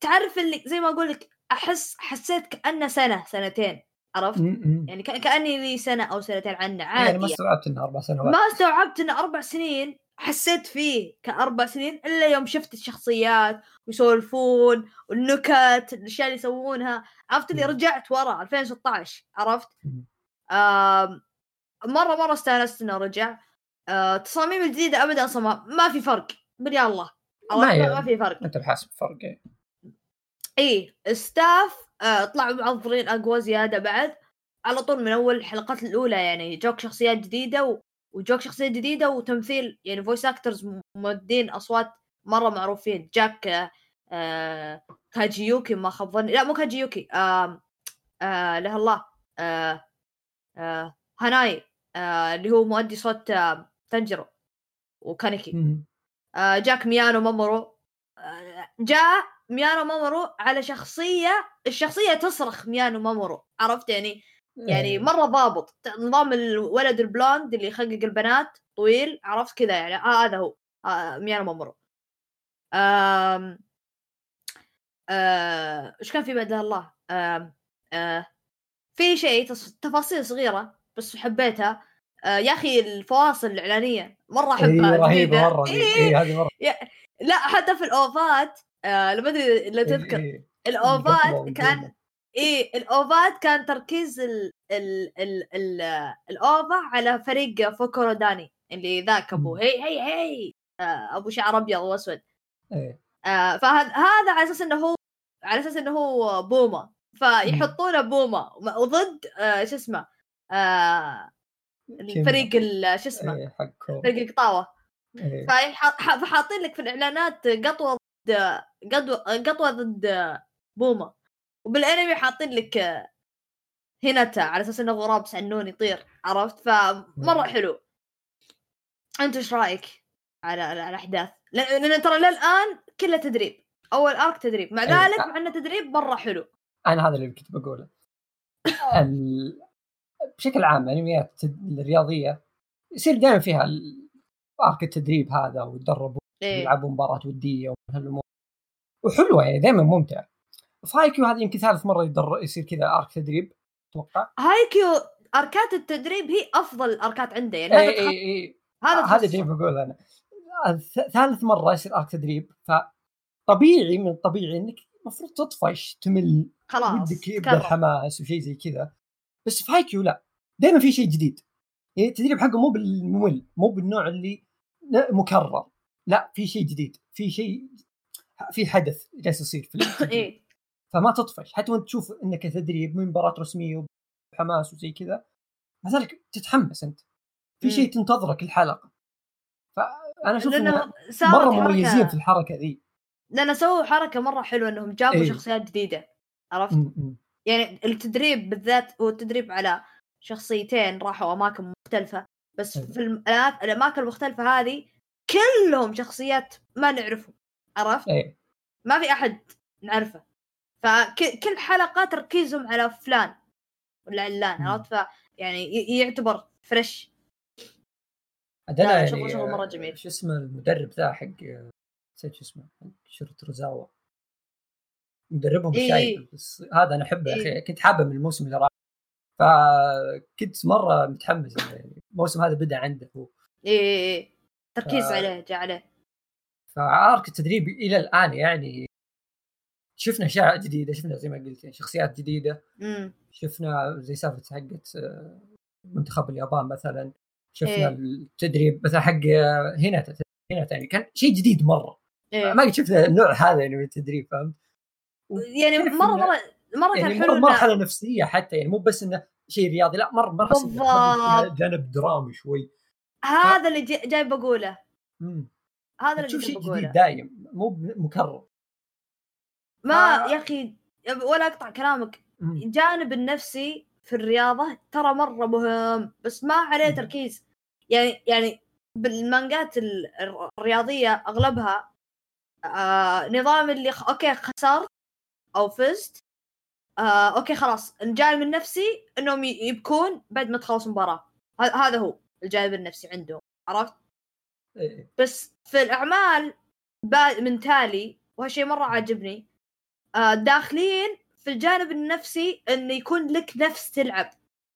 [SPEAKER 1] تعرف اللي زي ما أقول لك أحس حسيت كأنه سنة سنتين عرفت؟
[SPEAKER 3] م- م.
[SPEAKER 1] يعني كأني لي سنة أو سنتين عنه
[SPEAKER 3] يعني
[SPEAKER 1] عادي
[SPEAKER 3] ما
[SPEAKER 1] يعني.
[SPEAKER 3] استوعبت إنه أربع سنوات
[SPEAKER 1] ما استوعبت إنه أربع سنين حسيت فيه كأربع سنين إلا يوم شفت الشخصيات ويسولفون والنكت الأشياء اللي يسوونها عرفت اللي. رجعت ورا 2016 عرفت؟
[SPEAKER 3] مم.
[SPEAKER 1] آم، مرة مرة استانست إنه رجع آه، التصاميم الجديدة ابدا أصلا ما, في فرق بالله الله
[SPEAKER 3] ما؟ هي-
[SPEAKER 1] ما, في فرق
[SPEAKER 3] أنت بحاسب فرق إيه.
[SPEAKER 1] ستاف آه، طلعوا معضلين أقوى زيادة بعد على طول من أول الحلقات الأولى يعني جوك شخصيات جديدة و... وجوك شخصيات جديدة وتمثيل يعني فويس اكترز مودين أصوات مرة معروفين. جاك آه، آه كاجيوكي ما خاب ظني. لا مو كاجيوكي آه آه له الله آه آه هاناي آه اللي هو مؤدي صوت آه تنجرو وكانيكي. آه جاك ميانو مامورو. آه جاء ميانو مامورو على شخصية الشخصية تصرخ ميانو مامورو. عرفت يعني؟ يعني
[SPEAKER 3] إيه.
[SPEAKER 1] مرة ضابط. نظام الولد ال blonde اللي يخقق البنات طويل عرفت كذا يعني. آه هذا هو. آه ميانو مامورو. آم آه، إيش كان في بعد الله؟ آم آه في شيء تفاصيل صغيرة بس حبيتها. آه يا أخي الفواصل الإعلانية مرة أحبها
[SPEAKER 3] اي
[SPEAKER 1] رهيبة.
[SPEAKER 3] مرة
[SPEAKER 1] إيه،
[SPEAKER 3] اي هذه مرة.
[SPEAKER 1] لا حتى في الأوفات آه لما أدري لا تذكر.
[SPEAKER 3] إيه. الأوفات
[SPEAKER 1] كان إيه الأوفات كان تركيز ال ال ال ال ال OVA على فريق فوكورو داني اللي ذاك
[SPEAKER 3] أبو.
[SPEAKER 1] هي هي هي أبو شعر أبيض وأسود
[SPEAKER 3] إيه.
[SPEAKER 1] آه فهذا هذا على أساس إنه هو على أساس إنه هو بوما فيحطونه بوما وضد آه شو اسمه آه الفريق ال- شو اسمه
[SPEAKER 3] إيه،.
[SPEAKER 1] فريق القطاوة
[SPEAKER 3] إيه.
[SPEAKER 1] فحاطين لك في الإعلانات قطوة ضد قطوة ضد بوما وبالانمي حاطين لك هيناتا على أساس إنه غراب سنون يطير عرفت؟ فمرة حلو. أنت إيش رأيك على على الأحداث؟ لأن ترى للآن كله تدريب. أول ارك تدريب. مع
[SPEAKER 3] أي.
[SPEAKER 1] ذلك مع إنه تدريب مرة حلو.
[SPEAKER 3] أنا هذا اللي كنت بقوله. ال... بشكل عام أنميات الرياضية يصير دائما فيها ارك التدريب هذا ويتدربوا
[SPEAKER 1] إيه.
[SPEAKER 3] يلعبوا مباراة ودية وحلوة يعني دائما ممتع. فايكيو هذه يمكن ثالث مرة يدر... يصير كذا ارك تدريب أتوقع.
[SPEAKER 1] هايكيو أركات التدريب هي أفضل الاركات عنده يعني
[SPEAKER 3] اي
[SPEAKER 1] هذا إي
[SPEAKER 3] إي
[SPEAKER 1] هذا
[SPEAKER 3] هذا. اللي بقول أنا. الث- ثالث مرة يصير arc تدريب فطبيعي من الطبيعي إنك المفروض تطفش تمل
[SPEAKER 1] خلاص
[SPEAKER 3] ودك
[SPEAKER 1] يبدأ.
[SPEAKER 3] الحماس وشيء زي كذا. بس في هايكيو لا. دائما في شيء جديد. يعني التدريب حقه مو بالممل مو بالنوع اللي مكرر. لا في شيء جديد. في شيء في حدث جالس يصير في فما تطفش حتى وانت تشوف إنك تدريب من مباراه رسمية وحماس وزي كذا مع ذلك تتحمس أنت في
[SPEAKER 1] مم.
[SPEAKER 3] شيء تنتظرك الحلقة فانا أشوف
[SPEAKER 1] مرة
[SPEAKER 3] مميزين في الحركة ذي
[SPEAKER 1] لأن سووا حركة مرة حلوة إنهم جابوا
[SPEAKER 3] إيه.
[SPEAKER 1] شخصيات جديدة عرفت؟
[SPEAKER 3] م- م.
[SPEAKER 1] يعني التدريب بالذات هو التدريب على شخصيتين راحوا أماكن مختلفة بس
[SPEAKER 3] أيوة.
[SPEAKER 1] في الأماكن المختلفة هذه كلهم شخصيات ما نعرفهم عرفت؟
[SPEAKER 3] إيه
[SPEAKER 1] ما في أحد نعرفه فكل حلقة تركيزهم على فلان ولا علان. عرفت؟ ف يعني يعتبر فريش لا،
[SPEAKER 3] يعني
[SPEAKER 1] شغل- شغل مرة جميل.
[SPEAKER 3] شو اسمه المدرب ذا حق نسيت شو اسمه حق شرطة رزاوة مدربهم
[SPEAKER 1] إيه.
[SPEAKER 3] الشايب بس هذا أنا أحبه يا
[SPEAKER 1] إيه.
[SPEAKER 3] أخي كنت حابه من الموسم اللي راح فكنت مرة متحمس يعني الموسم هذا بدأ عنده هو
[SPEAKER 1] اي إيه إيه. تركيز
[SPEAKER 3] ف-
[SPEAKER 1] عليه جاء عليه
[SPEAKER 3] فعارك التدريب إلى الآن يعني شفنا أشياء جديدة شفنا زي ما قلت يعني شخصيات جديدة
[SPEAKER 1] امم
[SPEAKER 3] شفنا زي سالفة حقت آه، منتخب اليابان مثلا شفنا
[SPEAKER 1] إيه.
[SPEAKER 3] التدريب مثلا حق آه، هنا هنا يعني كان شيء جديد مرة
[SPEAKER 1] إيه.
[SPEAKER 3] ما قد شفنا النوع هذا يعني من التدريب فهمت؟
[SPEAKER 1] يعني
[SPEAKER 3] مرة
[SPEAKER 1] مرة مرة كان
[SPEAKER 3] يعني
[SPEAKER 1] حلو
[SPEAKER 3] مرحلة نفسية حتى يعني مو بس إنه شيء رياضي لا مرة مرة
[SPEAKER 1] بالضبط.
[SPEAKER 3] جانب درامي شوي
[SPEAKER 1] هذا اللي جاي, بقوله
[SPEAKER 3] مم.
[SPEAKER 1] هذا اللي
[SPEAKER 3] تشوف شيء جديد دايم مو مكرر
[SPEAKER 1] ما. يا أخي ولا أقطع كلامك. الجانب النفسي في الرياضة ترى مرة مهم بس ما عليه. تركيز يعني يعني بالمانجات ال- الرياضية أغلبها آه نظام اللي خ... أوكي خسرت أو فزت آه أوكي خلاص الجانب النفسي إنهم يبكون بعد ما تخلص مباراة ه- هذا هو الجانب النفسي عندهم عرفت
[SPEAKER 3] إيه.
[SPEAKER 1] بس في الأعمال mentally وهالشيء مرة عاجبني داخلين في الجانب النفسي إنه يكون لك نفس تلعب.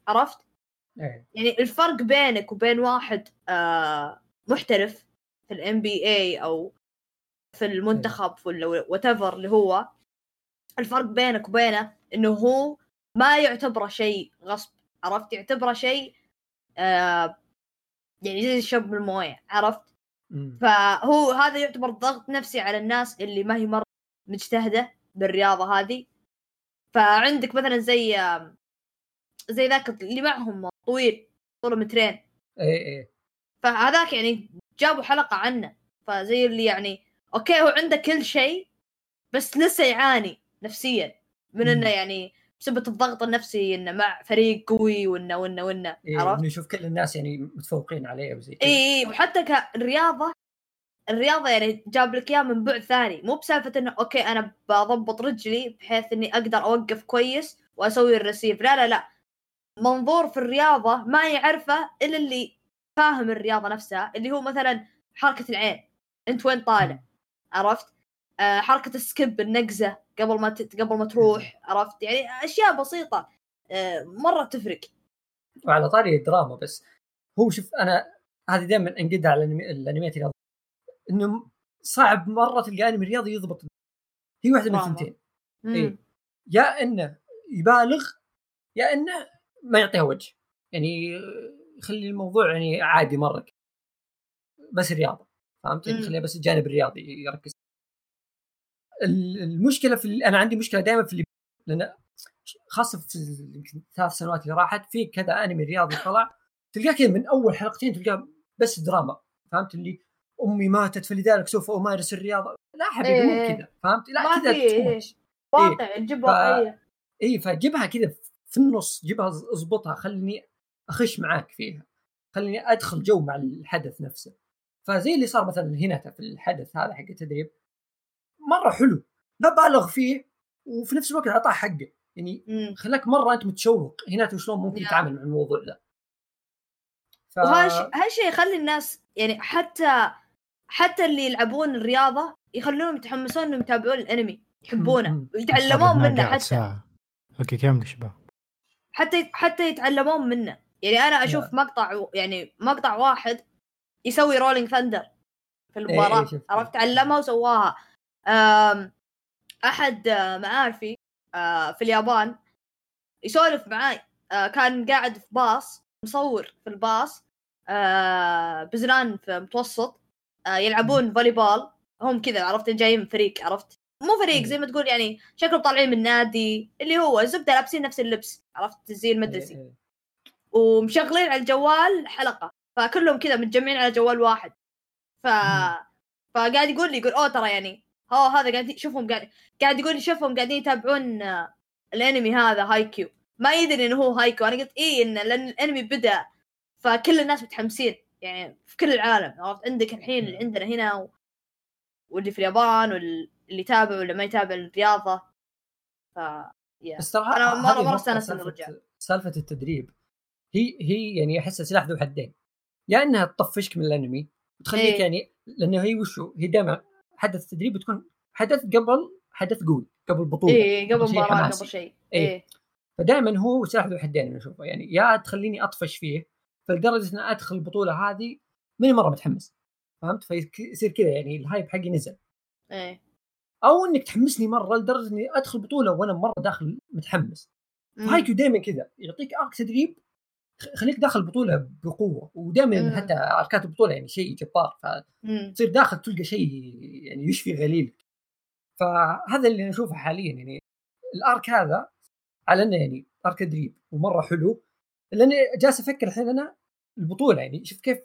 [SPEAKER 1] عرفت؟
[SPEAKER 3] إيه.
[SPEAKER 1] يعني الفرق بينك وبين واحد آه محترف في ال NBA أو في المنتخب ولا وات اللي هو الفرق بينك وبينه إنه هو ما يعتبره شيء غصب. عرفت؟ يعتبره شيء آه يعني زي الشب بالمويه عرفت؟
[SPEAKER 3] مم.
[SPEAKER 1] فهو هذا يعتبر ضغط نفسي على الناس اللي ما هي مرة مجتهدة. بالرياضة هذه. فعندك مثلا زي زي ذاك اللي معهم طويل طوله مترين.
[SPEAKER 3] إيه إيه.
[SPEAKER 1] فهذاك يعني جابوا حلقة عنه. فزي اللي يعني أوكي هو عنده كل شيء بس لسه يعاني نفسيا. من
[SPEAKER 3] إنه.
[SPEAKER 1] يعني بسبب الضغط النفسي إنه مع فريق قوي وإنه وإنه وإنه.
[SPEAKER 3] إيه
[SPEAKER 1] عرفت؟
[SPEAKER 3] نشوف كل الناس يعني متفوقين عليه وزي
[SPEAKER 1] اي اي وحتى كالرياضه الرياضة يعني جاب لك اياه من بعد ثاني مو بسالفة إنه أوكي أنا بضبط رجلي بحيث إني أقدر أوقف كويس وأسوي ال receive لا لا لا. منظور في الرياضة ما يعرفه إلا اللي فاهم الرياضة نفسها اللي هو مثلا حركة العين أنت وين طالع؟ عرفت؟ آه حركة السكيب النقزة قبل ما. قبل ما تروح عرفت؟ يعني أشياء بسيطة آه مرة تفرق.
[SPEAKER 3] وعلى طاري الدراما بس هو شوف أنا هذه دائما انقد على الأنميات إنه صعب مرة تلقى أنمي رياضي يضبط. هي واحدة من الثنتين. إيه؟ يا إنه يبالغ يا إنه ما يعطيها وجه. يعني يخلي الموضوع يعني عادي مرة. بس رياضة. فهمت؟ يخليها بس الجانب الرياضي يركز. المشكلة في أنا عندي مشكلة دائما في اللي لأن خاصة في يمكن ثلاث سنوات اللي راحت في كذا أنمي رياضي طلع تلقاه كذا من أول حلقتين تلقاه بس دراما. فهمت؟ اللي أمي ماتت فلذلك سوف أمارس الرياضة. لا حبيبي مو
[SPEAKER 1] إيه.
[SPEAKER 3] كذا فهمت؟ لا كذا
[SPEAKER 1] في واقع تجيب واقعيه
[SPEAKER 3] اي فجيبها كذا في النص جيبها اضبطها خليني أخش معاك فيها. خليني أدخل جو مع الحدث نفسه. فزي اللي صار مثلا هنا في الحدث هذا حق التدريب. مرة حلو. لا بالغ فيه وفي نفس الوقت أعطاه حقه. يعني خلاك مرة أنت متشوق. هنا شلون ممكن يتعامل مع الموضوع ده.
[SPEAKER 1] ف... وهالشيء يخلي الناس يعني حتى حتى اللي يلعبون الرياضة يخلونهم يتحمسون إنهم يتابعون الأنمي يحبونه ويتعلمون منه حتى. ساعة.
[SPEAKER 2] أوكي كمل شباب.
[SPEAKER 1] حتى حتى يتعلمون منه. يعني أنا أشوف yeah. مقطع يعني مقطع واحد يسوي rolling thunder في المباراة. إيه عرفت؟ تعلمها وسواها. أحد معارفي في اليابان يسولف معاي. كان قاعد في باص مصور في الباص بزران في متوسط. يلعبون volleyball هم كذا عرفت؟ جايين فريق عرفت؟ مو فريق زي ما تقول يعني شكلهم طالعين من نادي اللي هو زبدة لابسين نفس اللبس عرفت؟ الزي المدرسي إيه، إيه. ومشغلين على الجوال حلقة. فكلهم كذا متجمعين على جوال واحد. ف فقاعد يقول لي يقول أوه ترى يعني هو هذا قاعد شوفهم قاعد قاعد يقول لي شوفهم قاعدين يتابعون الأنمي هذا هاي كيو ما يدري انه هو هايكيو أنا قلت إيه إن لأن الأنمي بدأ فكل الناس متحمسين. يعني في كل العالم عرفت؟ عندك الحين اللي عندنا هنا و... واللي في اليابان واللي يتابع ولا ما يتابع الرياضة. ف
[SPEAKER 3] يا. بس ترى أنا مره مره استانست انه رجع سالفة التدريب. هي هي يعني احسها سلاح ذو حدين. يا إنها تطفشك من الأنمي وتخليك إيه؟ يعني لأنه هي وشو هي دائما حدث التدريب بتكون حدث قبل حدث قوي قبل بطولة.
[SPEAKER 1] اي قبل مباراة قبل شيء.
[SPEAKER 3] اي إيه. فدائما هو سلاح ذو حدين أنا أشوفه. يعني يا تخليني أطفش فيه فلدرجة إن أدخل البطولة هذه ماني مرة متحمس فهمت؟ فيصير كذا يعني ال hype حقي نزل.
[SPEAKER 1] إيه.
[SPEAKER 3] أو إنك تحمسني مرة لدرجة إني أدخل بطوله وأنا مرة داخل متحمس. فهايكيو دائما كذا يعطيك arc تدريب خليك داخل البطولة بقوة ودائما حتى أركات البطولة يعني شيء جبار فتصير داخل تلقى شيء يعني يشفي غليلك فهذا اللي نشوفه حاليا يعني الأرك هذا على إنه يعني أرك تدريب ومرة حلو. لأني جالس أفكر الحين أنا البطولة يعني شوف كيف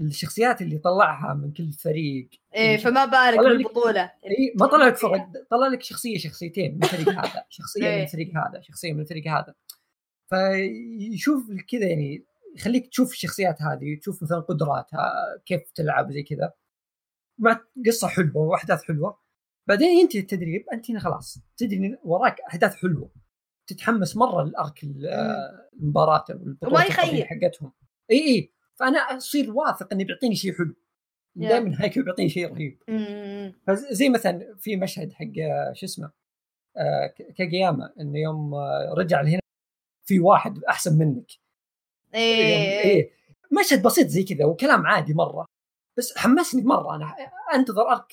[SPEAKER 3] الشخصيات اللي طلعها من كل فريق؟
[SPEAKER 1] إيه يعني فما بالك بالبطولة.
[SPEAKER 3] اي ما طلع لك فرق طلع لك شخصية شخصيتين من الفريق هذا شخصية من الفريق هذا شخصية من الفريق هذا. فيشوف كذا يعني يخليك تشوف الشخصيات هذه تشوف مثلا قدراتها كيف تلعب زي كذا. مع قصة حلوة وأحداث حلوة. بعدين ينتهي التدريب أنت هنا خلاص تدري وراك أحداث حلوة. تتحمس مرة للارك المباراة
[SPEAKER 1] وما يخيب.
[SPEAKER 3] حقتهم. إي إي. فأنا أصير واثق انه بيعطيني شيء حلو. دائما هيك بيعطيني شيء رهيب. فزي مثلا في مشهد حق شو اسمه آه كاجياما إنه يوم رجع لهنا في واحد أحسن منك.
[SPEAKER 1] إيه.
[SPEAKER 3] إيه. مشهد بسيط زي كذا وكلام عادي مرة. بس حمسني مرة. أنا أنتظر ارك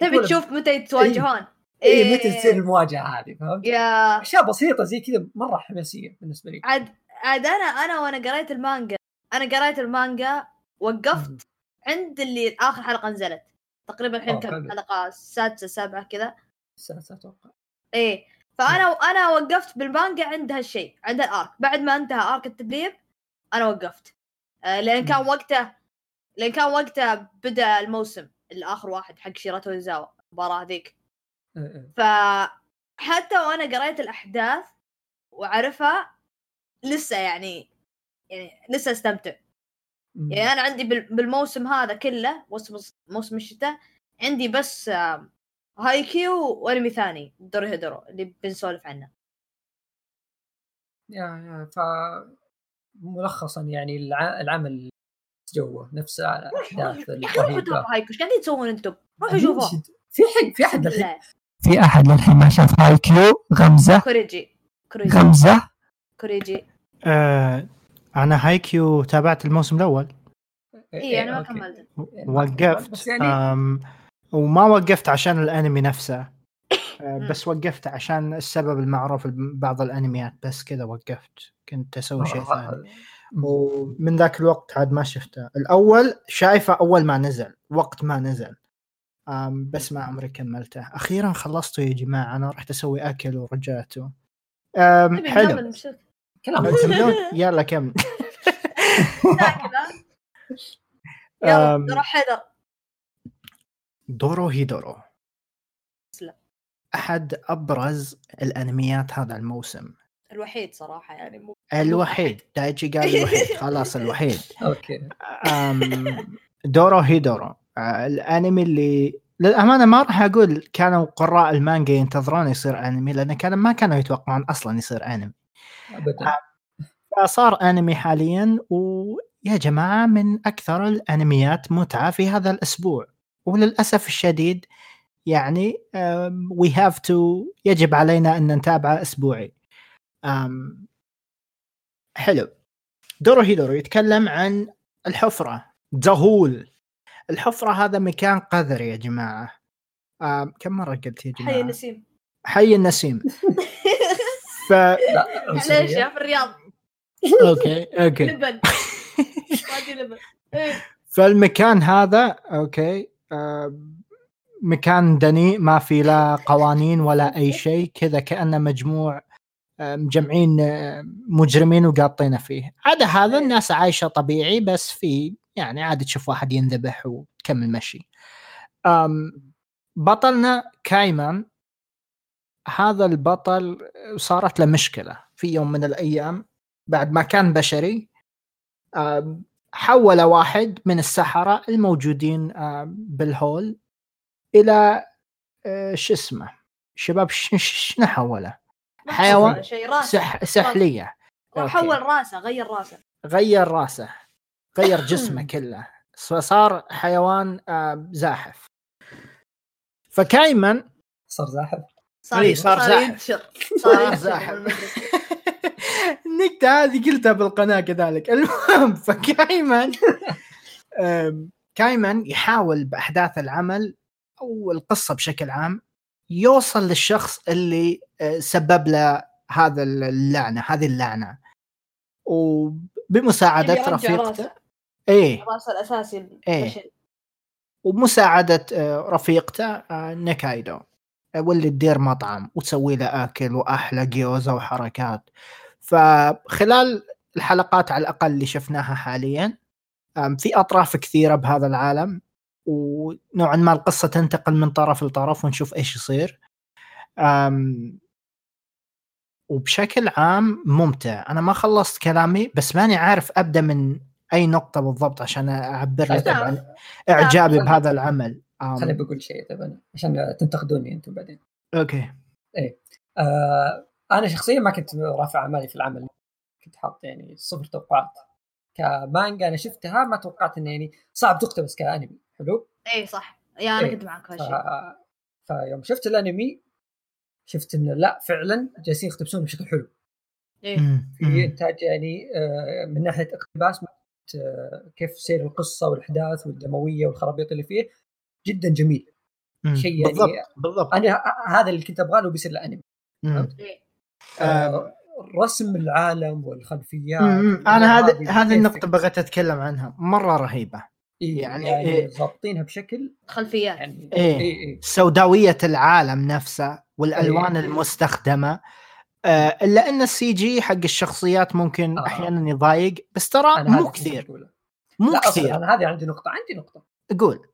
[SPEAKER 1] تبي تشوف متى يتواجهون
[SPEAKER 3] اي إيه متى تصير المواجهة هذه فهمت؟ يا أشياء بسيطة زي كذا مرة حماسية بالنسبة لي.
[SPEAKER 1] عاد عاد أنا أنا وأنا قريت المانجا أنا قريت المانجا وقفت عند اللي آخر حلقة نزلت. تقريبا الحين كم حلقة؟ السادسه السابعه كذا.
[SPEAKER 3] السادسه أتوقع.
[SPEAKER 1] إيه. فأنا أنا وقفت بالمانجا عند هالشيء عند الآرك. بعد ما انتهى آرك التدريب أنا وقفت. آه لأن كان وقته لأن كان وقته بدأ الموسم الآخر واحد حق شيراتو الزاوا المباراة ذيك
[SPEAKER 3] إيه، إيه.
[SPEAKER 1] ف حتى وأنا قريت الأحداث وأعرفها لسه يعني يعني لسه استمتع. يعني أنا عندي بالموسم هذا كله موسم موسم الشتاء عندي بس هاي كيو وأنمي ثاني دورو هيدورو اللي بنسولف عنه.
[SPEAKER 3] يا يا ف ملخصا يعني العمل جوه نفس الاحداث
[SPEAKER 1] يا أخي روحوا شوفوا هايكيو إيش قاعدين تسوون أنتم؟ روحوا شوفوا
[SPEAKER 3] في حد في أحد الحين. في أحد للحين ما شاف هايكيو؟ غمزة؟
[SPEAKER 1] كوريجي. كوريجي.
[SPEAKER 3] غمزة؟
[SPEAKER 1] كوريجي.
[SPEAKER 2] آه أنا هايكيو تابعت الموسم الأول.
[SPEAKER 1] اي أنا ما كملت.
[SPEAKER 2] وقفت يعني... وما وقفت عشان الأنمي نفسه. آه، بس وقفت عشان السبب المعروف ببعض الأنميات. بس كذا وقفت. كنت أسوي شيء ثاني. ومن ذاك الوقت عاد ما شفته. الأول شايفه أول ما نزل وقت ما نزل. بس ما عمري كملته. أخيرا خلصته يا جماعة. أنا رحت أسوي أكل ورجعته. حلو. كلام. يلا كمل
[SPEAKER 1] يلا روح حيدر.
[SPEAKER 2] دورو هيدورو. أحد أبرز الأنميات هذا الموسم.
[SPEAKER 1] الوحيد صراحة يعني مو
[SPEAKER 2] الوحيد. دايجي قال الوحيد. خلاص الوحيد.
[SPEAKER 3] أوكي.
[SPEAKER 2] دورو هيدورو. آه، الأنمي اللي للأمانة ما راح أقول كانوا قراء المانجا ينتظرون يصير أنمي لأن كانوا ما كانوا يتوقعون أصلا يصير أنمي. ابدا. آه، فصار أنمي حاليا ويا جماعة من أكثر الأنميات متعة في هذا الأسبوع. وللأسف الشديد يعني we have to يجب علينا أن نتابعه أسبوعي. حلو. دورو هيدورو يتكلم عن الحفرة the hole الحفرة هذا مكان قذر يا جماعة. كم مرة قلت يا جماعة؟
[SPEAKER 1] حي النسيم.
[SPEAKER 2] حي النسيم. ف
[SPEAKER 1] ليش يا في الرياض.
[SPEAKER 2] أوكي أوكي. لبن. لبن. إيه. فالمكان هذا أوكي مكان دنيء ما في لا قوانين ولا أي شيء كذا كأنه مجموع مجمعين مجرمين وقاطينه فيه. عدا هذا الناس عايشة طبيعي بس في يعني عادي تشوف واحد ينذبح وتكمل مشي. بطلنا كايمان. هذا البطل صارت له مشكلة في يوم من الأيام بعد ما كان بشري. حول واحد من السحرة الموجودين بالهول إلى شو اسمه؟ شباب شنو حوله؟ حيوان؟ سح... سحلية.
[SPEAKER 1] حول راسه غير راسه.
[SPEAKER 2] غير راسه. غير جسمه كله. فصار حيوان زاحف. فكايما
[SPEAKER 3] صار زاحف.
[SPEAKER 1] صار, إيه صار, صار زاحف.
[SPEAKER 2] صار زاحف. النكتة هذه قلتها بالقناة كذلك. المهم فكايمان كايمان يحاول بأحداث العمل أو القصة بشكل عام يوصل للشخص اللي آه، سبب له هذا اللعنة هذه اللعنة. وبمساعدة رفيقته
[SPEAKER 1] إيه. الراس الأساسي إيه.
[SPEAKER 2] ومساعدة آه، رفيقته آه، نكايدو. واللي تدير مطعم وتسوي له أكل وأحلى جيوزا وحركات. فخلال الحلقات على الأقل اللي شفناها حاليا في أطراف كثيرة بهذا العالم ونوعا ما القصة تنتقل من طرف لطرف ونشوف إيش يصير. وبشكل عام ممتع. أنا ما خلصت كلامي بس ماني عارف أبدأ من أي نقطة بالضبط عشان أعبر لك عن إعجابي بهذا العمل.
[SPEAKER 3] خليني بقول شيء طيب أنا عشان تنتقدوني أنتم بعدين.
[SPEAKER 2] أوكي.
[SPEAKER 3] إيه. آه أنا شخصيا ما كنت رافع اعمالي في العمل. كنت حاط يعني صفر توقعات. كمانجا أنا شفتها ما توقعت انه يعني صعب تقتبس كأنمي. حلو؟
[SPEAKER 1] اي صح. يا أنا إيه. كنت معك ف...
[SPEAKER 3] فيوم شفت الأنمي شفت إنه لا فعلا جالسين يقتبسون بشكل حلو.
[SPEAKER 1] إيه.
[SPEAKER 3] في إنتاج يعني آه، من ناحية اقتباس آه، كيف سير القصة والأحداث والدموية والخرابيط اللي فيه. جدا جميل.
[SPEAKER 2] شيء يعني بالضبط بالضبط.
[SPEAKER 3] أنا هذا اللي كنت ابغاه لو بيصير له انمي آه رسم العالم والخلفيات
[SPEAKER 2] أنا هذه هذه النقطة بغيت أتكلم عنها. مرة رهيبة.
[SPEAKER 3] إيه يعني, يعني إيه.
[SPEAKER 1] ضابطينها بشكل خلفيات.
[SPEAKER 2] يعني إيه, إيه, إيه. سوداوية العالم نفسه والألوان إيه. المستخدمة. آه إلا أن ال CG حق الشخصيات ممكن آه. أحيانا يضايق بس ترى مو كثير. مو كثير.
[SPEAKER 3] أنا هذه عندي نقطة عندي نقطة.
[SPEAKER 2] قول.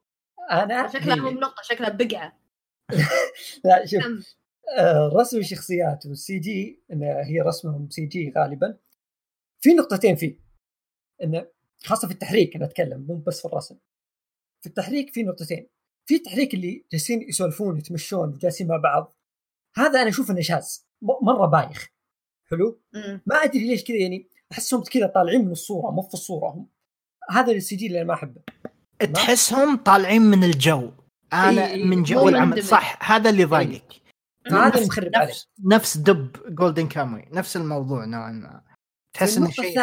[SPEAKER 1] أنا شكلها مو نقطة شكلها بقعة.
[SPEAKER 3] لا شوف آه، رسم الشخصيات وال CG إن هي رسمهم CG غالبا. في نقطتين فيه انه خاصة في التحريك أنا أتكلم مو بس في الرسم. في التحريك في نقطتين. في التحريك اللي جالسين يسولفون يتمشون وجالسين مع بعض. هذا أنا أشوف إنه شاذ مرة بايخ. حلو؟ ما أدري ليش كذا يعني أحسهم كذا طالعين من الصورة مو في الصورة هم. هذا ال CG اللي أنا ما أحبه.
[SPEAKER 2] تحسهم طالعين من الجو. أنا إيه من جو العمل. صح هذا اللي ضايقك.
[SPEAKER 3] هذا مخرب عليه
[SPEAKER 2] نفس دب Golden Kamuy نفس الموضوع نوعا ما. تحس انه شيء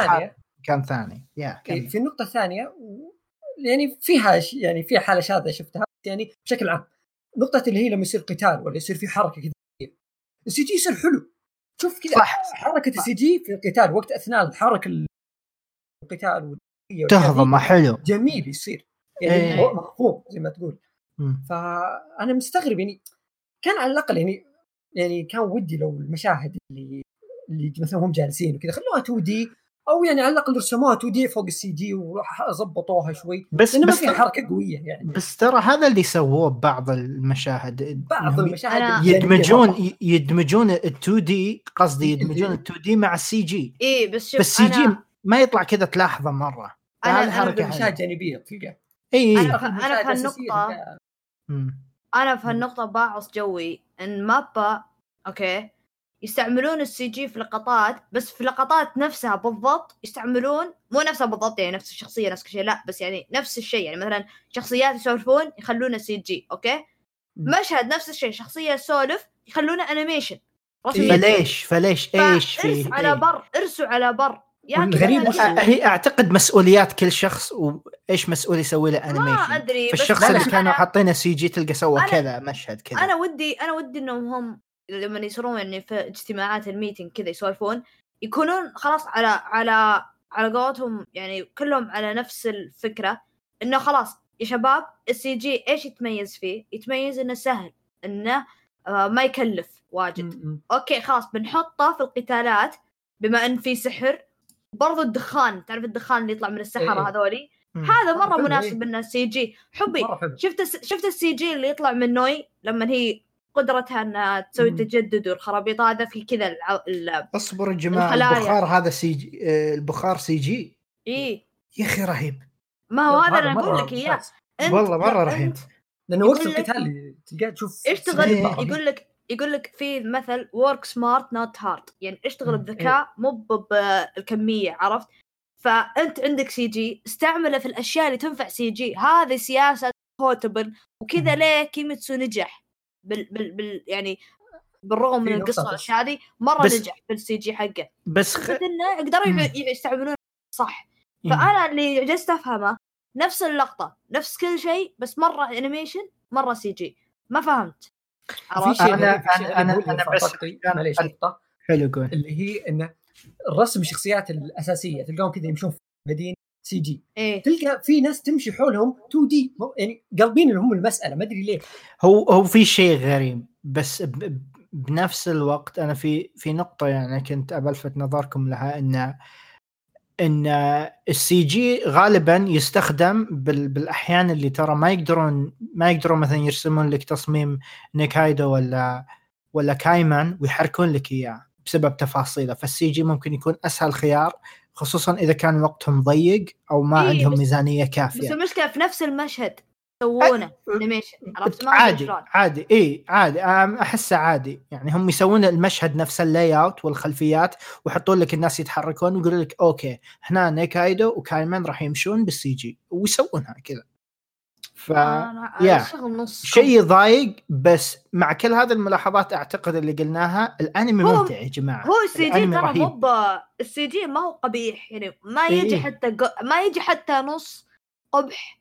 [SPEAKER 2] كان ثاني. يا
[SPEAKER 3] كان. في النقطة الثانية يعني فيها يعني فيها حالة شاذة شفتها. يعني بشكل عام نقطة اللي هي لما يصير قتال ولا يصير في حركة كذا. ال CG يصير حلو. شوف كذا حركة ال CG في القتال وقت أثناء الحركة القتال
[SPEAKER 2] تهضم حلو.
[SPEAKER 3] جميل يصير. يعني إيه. مفهوم زي ما تقول. فأنا مستغرب يعني كان على الأقل يعني يعني كان ودي لو المشاهد اللي اللي مثلا هم جالسين وكذا خلوها 2D أو يعني على الأقل رسموها 2D فوق ال CG وظبطوها شوي
[SPEAKER 2] بس
[SPEAKER 3] ما
[SPEAKER 2] بس
[SPEAKER 3] في حركة قوية يعني.
[SPEAKER 2] بس ترى هذا اللي سووه ببعض المشاهد.
[SPEAKER 3] بعض المشاهد
[SPEAKER 2] يدمجون يدمجون ال 2D قصدي يدمجون ال 2D مع ال CG.
[SPEAKER 1] اي بس شوف
[SPEAKER 2] بس ال CG ما يطلع كذا تلاحظه مرة.
[SPEAKER 3] أنا أنا مشاهد جانبية تلقى.
[SPEAKER 2] إي
[SPEAKER 1] أنا في هالنقطه أنا في هالنقطه باعص جوي إن مابا okay يستعملون ال CG في لقطات بس في لقطات نفسها بالضبط يستعملون مو نفسها بالضبط يعني نفس الشخصية نفس كل شيء لا بس يعني نفس الشيء يعني مثلا شخصيات يسولفون يخلونه CG okay؟ مشهد نفس الشيء شخصية تسولف يخلونه
[SPEAKER 2] animation فليش فليش إيش
[SPEAKER 1] فيه؟ ارس على بر ارسوا على بر.
[SPEAKER 2] غريب هي أعتقد مسؤوليات كل شخص وإيش مسؤول يسوي له animation
[SPEAKER 1] ما أدري
[SPEAKER 2] فالشخص اللي كانوا حاطينه CG تلقى سوى كذا مشهد كذا
[SPEAKER 1] أنا ودي أنا ودي إنهم هم لما يصيرون يعني في اجتماعات ال meeting كذا يسولفون يكونون خلاص على على على قولتهم يعني كلهم على نفس الفكرة إنه خلاص يا شباب ال CG إيش يتميز فيه؟ يتميز إنه سهل إنه آه ما يكلف واجد. okay خلاص بنحطه في القتالات بما إن في سحر برضو الدخان تعرف الدخان اللي يطلع من السحرة إيه. هذولي؟ هذا مرة مناسب إنه CG. حبي شفت شفت ال CG اللي يطلع من نوي؟ لما هي قدرتها إنها تسوي تجدد والخرابيط هذا في كذا
[SPEAKER 2] اصبر يا جماعة البخار هذا CG آه، البخار CG؟
[SPEAKER 1] اي
[SPEAKER 2] يا أخي رهيب.
[SPEAKER 1] ما هو هذا أنا أقول لك إياه.
[SPEAKER 2] والله مرة رهيب.
[SPEAKER 3] لأنه وقت القتال تلقاه تشوف
[SPEAKER 1] اشتغل يقول لك يقول لك في مثل work smart not hard يعني اشتغل بذكاء مو بالكمية عرفت؟ فأنت عندك CG استعمله في الأشياء اللي تنفع CG هذه سياسة ufotable وكذا ليه كيميتسو نجح. بال, بال, بال يعني بالرغم من القصة والاشياء هذه مرة بس نجح بال CG حقه.
[SPEAKER 2] بس خ...
[SPEAKER 1] إنه يقدروا يستعملون صح. فأنا اللي جلست أفهمه نفس اللقطة نفس كل شيء بس مرة animation مرة CG ما فهمت.
[SPEAKER 3] في شيء أنا أنا أنا, أنا بس معليش. نقطه
[SPEAKER 2] حلو قول.
[SPEAKER 3] اللي هي انه الرسم الشخصيات الأساسية تلقاهم كذا يمشون في مدينة CG.
[SPEAKER 1] إيه؟
[SPEAKER 3] تلقى في ناس تمشي حولهم 2D يعني قالبين اللي هم المسألة ما أدري ليه.
[SPEAKER 2] هو هو في شيء غريب بس ب... بنفس الوقت أنا في في نقطة يعني كنت أبلفت نظركم لها إن إن ال CG غالبا يستخدم بال... بالأحيان اللي ترى ما يقدرون ما يقدرون مثلا يرسمون لك تصميم نيكايدو ولا ولا كايمان ويحركون لك إياه بسبب تفاصيله. فال CG ممكن يكون أسهل خيار خصوصا إذا كان وقتهم ضيق أو ما إيه عندهم ميزانية كافية.
[SPEAKER 1] بس المشكلة في نفس المشهد يسوونه. animation. عرفت ما
[SPEAKER 2] عادي عادي. اي عادي. أحسه عادي. يعني هم يسوون المشهد نفس ال layout والخلفيات ويحطون لك الناس يتحركون ويقولوا لك okay هنا نيكايدو وكايمان راح يمشون بال CG. ويسوونها كذا. فيه شيء يضايق بس مع كل هذه الملاحظات أعتقد اللي قلناها الأنمي ممتع يا جماعة.
[SPEAKER 1] هو ال CG ترى مو ال CG ما هو قبيح يعني ما يجي إيه؟ حتى ما يجي حتى نص قبح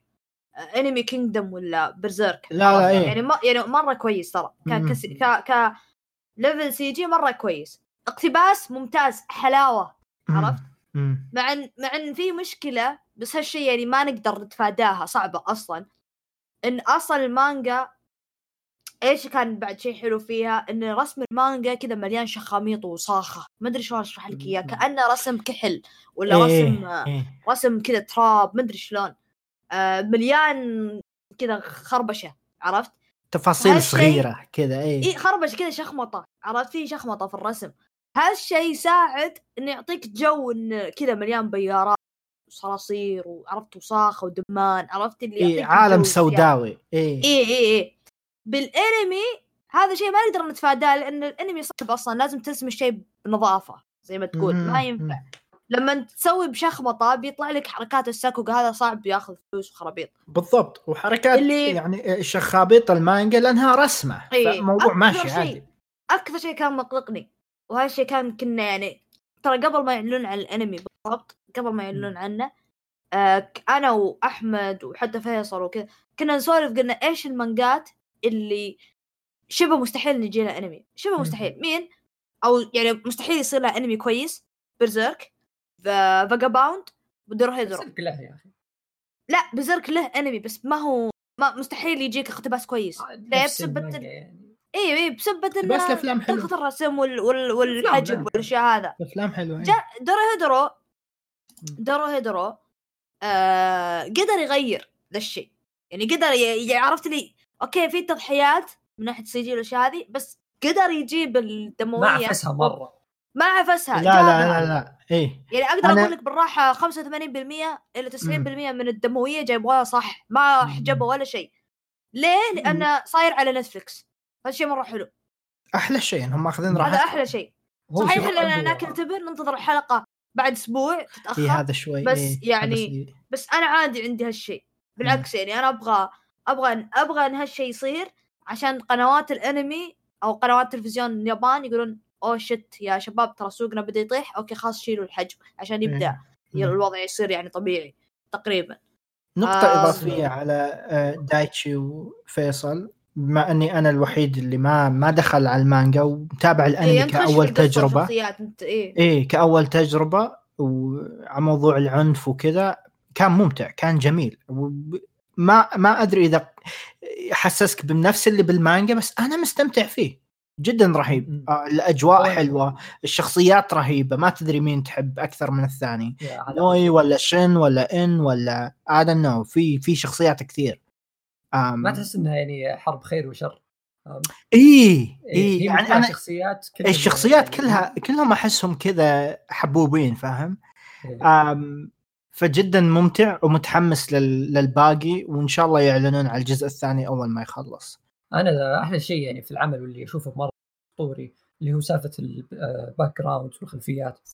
[SPEAKER 1] انمي كينجدم ولا برزيرك
[SPEAKER 2] لا لا إيه؟
[SPEAKER 1] يعني ما يعني مرة كويس ترى. ك كس... ك ك level CG مرة كويس. اقتباس ممتاز. حلاوة. عرفت؟ مع ان مع إن في مشكلة بس هالشيء يعني ما نقدر نتفاداها. صعبة أصلا. إن أصلا المانجا إيش كان بعد شيء حلو فيها؟ إن رسم المانجا كذا مليان شخاميط وصاخه ما أدري شلون أشرح لك اياه كأنه رسم كحل ولا إيه رسم إيه. رسم كذا تراب. ما أدري شلون. مليان كذا خربشة عرفت؟
[SPEAKER 2] تفاصيل صغيرة كذا اي
[SPEAKER 1] اي خربش كذا شخمطة عرفت؟ في شخمطة في الرسم. هالشيء يساعد انه يعطيك جو انه كذا مليان بيارات وصراصير وعرفت؟ وصاخه ودمان عرفت؟ اللي
[SPEAKER 2] إيه عالم سوداوي اي
[SPEAKER 1] اي اي اي بالانمي هذا شيء ما نقدر نتفاداه لأن الانمي صعب أصلا لازم ترسم الشيء بنظافة زي ما تقول ما ينفع. لما تسوي بشخبطة بيطلع لك حركات الساكوغا هذا صعب بياخذ فلوس وخرابيط.
[SPEAKER 2] بالضبط وحركات اللي... يعني شخابيط المانجا لأنها رسمة
[SPEAKER 1] إيه.
[SPEAKER 2] الموضوع ماشي عادي.
[SPEAKER 1] أكثر شيء كان مقلقني وهذا الشيء كان كنا يعني ترى قبل ما يعلنون عن الأنمي بالضبط قبل ما يعلنون عنه آه أنا وأحمد وحتى فيصل وكذا كنا نسولف قلنا إيش المانجات اللي شبه مستحيل نجي لها أنمي؟ شبه مستحيل مين؟ أو يعني مستحيل يصير لها أنمي كويس برزيرك فاجابوند ودورو هيدرو
[SPEAKER 3] له يا أخي.
[SPEAKER 1] لا برزيرك له انمي بس ما هو ما مستحيل يجيك اقتباس كويس.
[SPEAKER 3] آه، ليه بسبة
[SPEAKER 1] يعني. اي اي بسبة
[SPEAKER 2] بس الأفلام حلوة.
[SPEAKER 1] الرسم وال... وال... والحجم والأشياء هذا.
[SPEAKER 2] الأفلام حلوة
[SPEAKER 1] جاء دورو هيدرو دورو هيدرو آه قدر يغير ذا الشيء. يعني قدر ي... عرفت لي okay في تضحيات من ناحية ال CG والأشياء هذه بس قدر يجيب الدموية.
[SPEAKER 3] ما عفسها مرة.
[SPEAKER 1] ما عفسها
[SPEAKER 2] لا لا لا لا. إيه.
[SPEAKER 1] يعني أقدر أنا... أقول لك بالراحة 85% إلى 90% م. من الدموية جايبوها صح ما حجبوا ولا شيء. ليه؟ لأنه صاير على نتفلكس هذا شيء مرة حلو.
[SPEAKER 2] أحلى شيء انهم ماخذين راحتهم.
[SPEAKER 1] هذا أحلى شيء. صحيح اننا نعتبر ننتظر الحلقة بعد أسبوع تتأخر.
[SPEAKER 2] إيه هذا شوي
[SPEAKER 1] بس إيه يعني بس أنا عادي عندي هالشيء. بالعكس يعني أنا أبغى أبغى أبغى إن هالشيء يصير عشان قنوات الأنمي أو قنوات التلفزيون اليابان يقولون أوه شت يا شباب ترى سوقنا بدأ يطيح. أوكي خلاص شيلوا الحجم عشان يبدأ الوضع يصير يعني طبيعي تقريبا.
[SPEAKER 2] نقطة آه إضافية على آه، دايتشي وفيصل. بما أني أنا الوحيد اللي ما ما دخل على المانجا ومتابع الأنمي إيه كأول تجربة.
[SPEAKER 1] أنت إيه.
[SPEAKER 2] كأول تجربة وعلى موضوع العنف وكذا كان ممتع كان جميل. ما ما أدري إذا حسسك بنفس اللي بالمانجا بس أنا مستمتع فيه. جدا رهيب. آه الأجواء حلوة الشخصيات رهيبة ما تدري مين تحب أكثر من الثاني. نوي ولا شن ولا إن ولا اي نو في في شخصيات كثير.
[SPEAKER 3] ما تحس إنها يعني حرب خير وشر؟
[SPEAKER 2] إي إي يعني أنا
[SPEAKER 3] شخصيات
[SPEAKER 2] كلها الشخصيات يعني كلها كلهم أحسهم كذا حبوبين فاهم؟ فجدا ممتع ومتحمس للباقي وإن شاء الله يعلنون على الجزء الثاني أول ما يخلص.
[SPEAKER 3] أنا أحلى شيء يعني في العمل واللي أشوفه مرة اسطوري اللي هو سالفة ال background والخلفيات.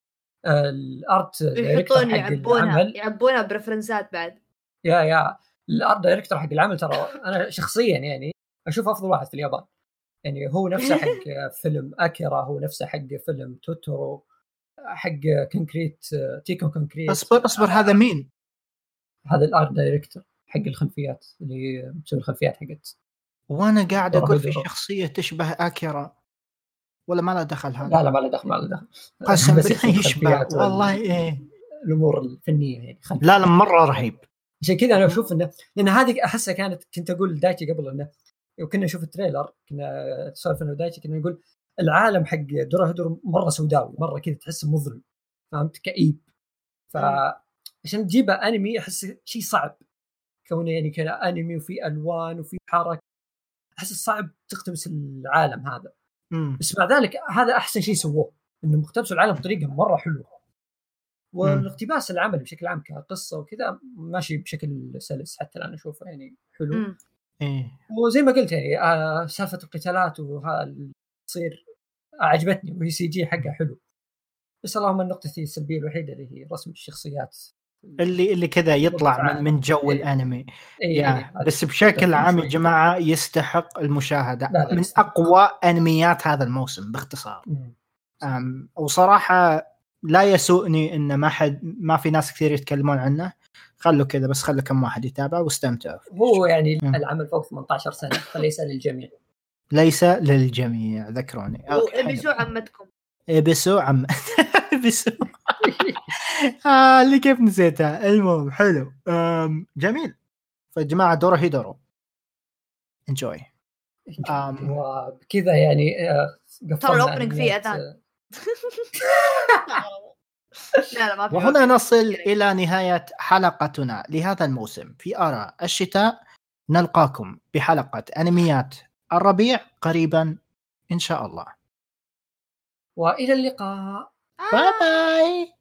[SPEAKER 3] ال art
[SPEAKER 1] يحطون يعبونها يعبونها ب reference ات بعد.
[SPEAKER 3] yeah yeah. ال art director حق العمل ترى أنا شخصيا يعني أشوف أفضل واحد في اليابان. يعني هو نفسه حق فيلم أكيرا هو نفسه حق فيلم توتورو حق كونكريت تيكو كونكريت
[SPEAKER 2] أصبر أصبر هذا مين؟
[SPEAKER 3] هذا ال art director حق الخلفيات اللي مسوي الخلفيات حقت.
[SPEAKER 2] وأنا قاعد أقول في شخصية تشبه أكيرا. ولا ما له دخل هذا؟
[SPEAKER 3] لا لا ما له دخل ما له دخل.
[SPEAKER 2] قسم بالله يشبه والله إيه.
[SPEAKER 3] الأمور الفنية يعني
[SPEAKER 2] لا لا مرة رهيب.
[SPEAKER 3] عشان كذا أنا أشوف إنه لأن هذه أحسها كانت كنت أقول دايتشي قبل إنه وكنا نشوف ال trailer كنا نسولف أنا ودايتشي كنا نقول العالم حق دورا هدور مرة سوداوي مرة كذا تحسه مظلم فهمت؟ كئيب. ف عشان تجيبه أنمي أحس شيء صعب. كونه يعني كذا أنمي وفي ألوان وفي حركة أحس صعب تقتبس العالم هذا.
[SPEAKER 2] مم.
[SPEAKER 3] بس مع ذلك هذا أحسن شيء سووه انهم اقتبسوا العالم بطريقة مرة حلوة. والاقتباس العمل بشكل عام كقصة وكذا ماشي بشكل سلس حتى الآن أشوفه يعني حلو.
[SPEAKER 2] إيه.
[SPEAKER 3] وزي ما قلت يعني آه سالفة القتالات تصير عجبتني وهي CG حقها حلو. بس اللهم النقطة السلبية الوحيدة اللي هي رسم الشخصيات.
[SPEAKER 2] اللي اللي كذا يطلع من, من جو إيه. الأنمي. إيه إيه بس بشكل عام يا جماعة يستحق المشاهدة من. أقوى أنميات هذا الموسم باختصار. وصراحة لا يسوءني إن ما حد ما في ناس كثير يتكلمون عنه. خلوا كذا بس خلوا كم واحد يتابع واستمتعوا.
[SPEAKER 3] هو يعني م. العمل فوق 18 سنة فليس للجميع.
[SPEAKER 2] ليس للجميع ذكروني.
[SPEAKER 1] ابسو عمتكم.
[SPEAKER 2] ابسو عم ابسو آه اللي كيف نسيتها المهم حلو. جميل. فجماعة دورو هي دورو enjoy
[SPEAKER 3] وبكذا يعني
[SPEAKER 1] آه، ترى ال opening فيه أذان.
[SPEAKER 2] لا لا ما وهنا نصل إلى نهاية حلقتنا لهذا الموسم. في آراء الشتاء نلقاكم بحلقة أنميات الربيع قريبا إن شاء الله.
[SPEAKER 3] وإلى اللقاء.
[SPEAKER 2] باي باي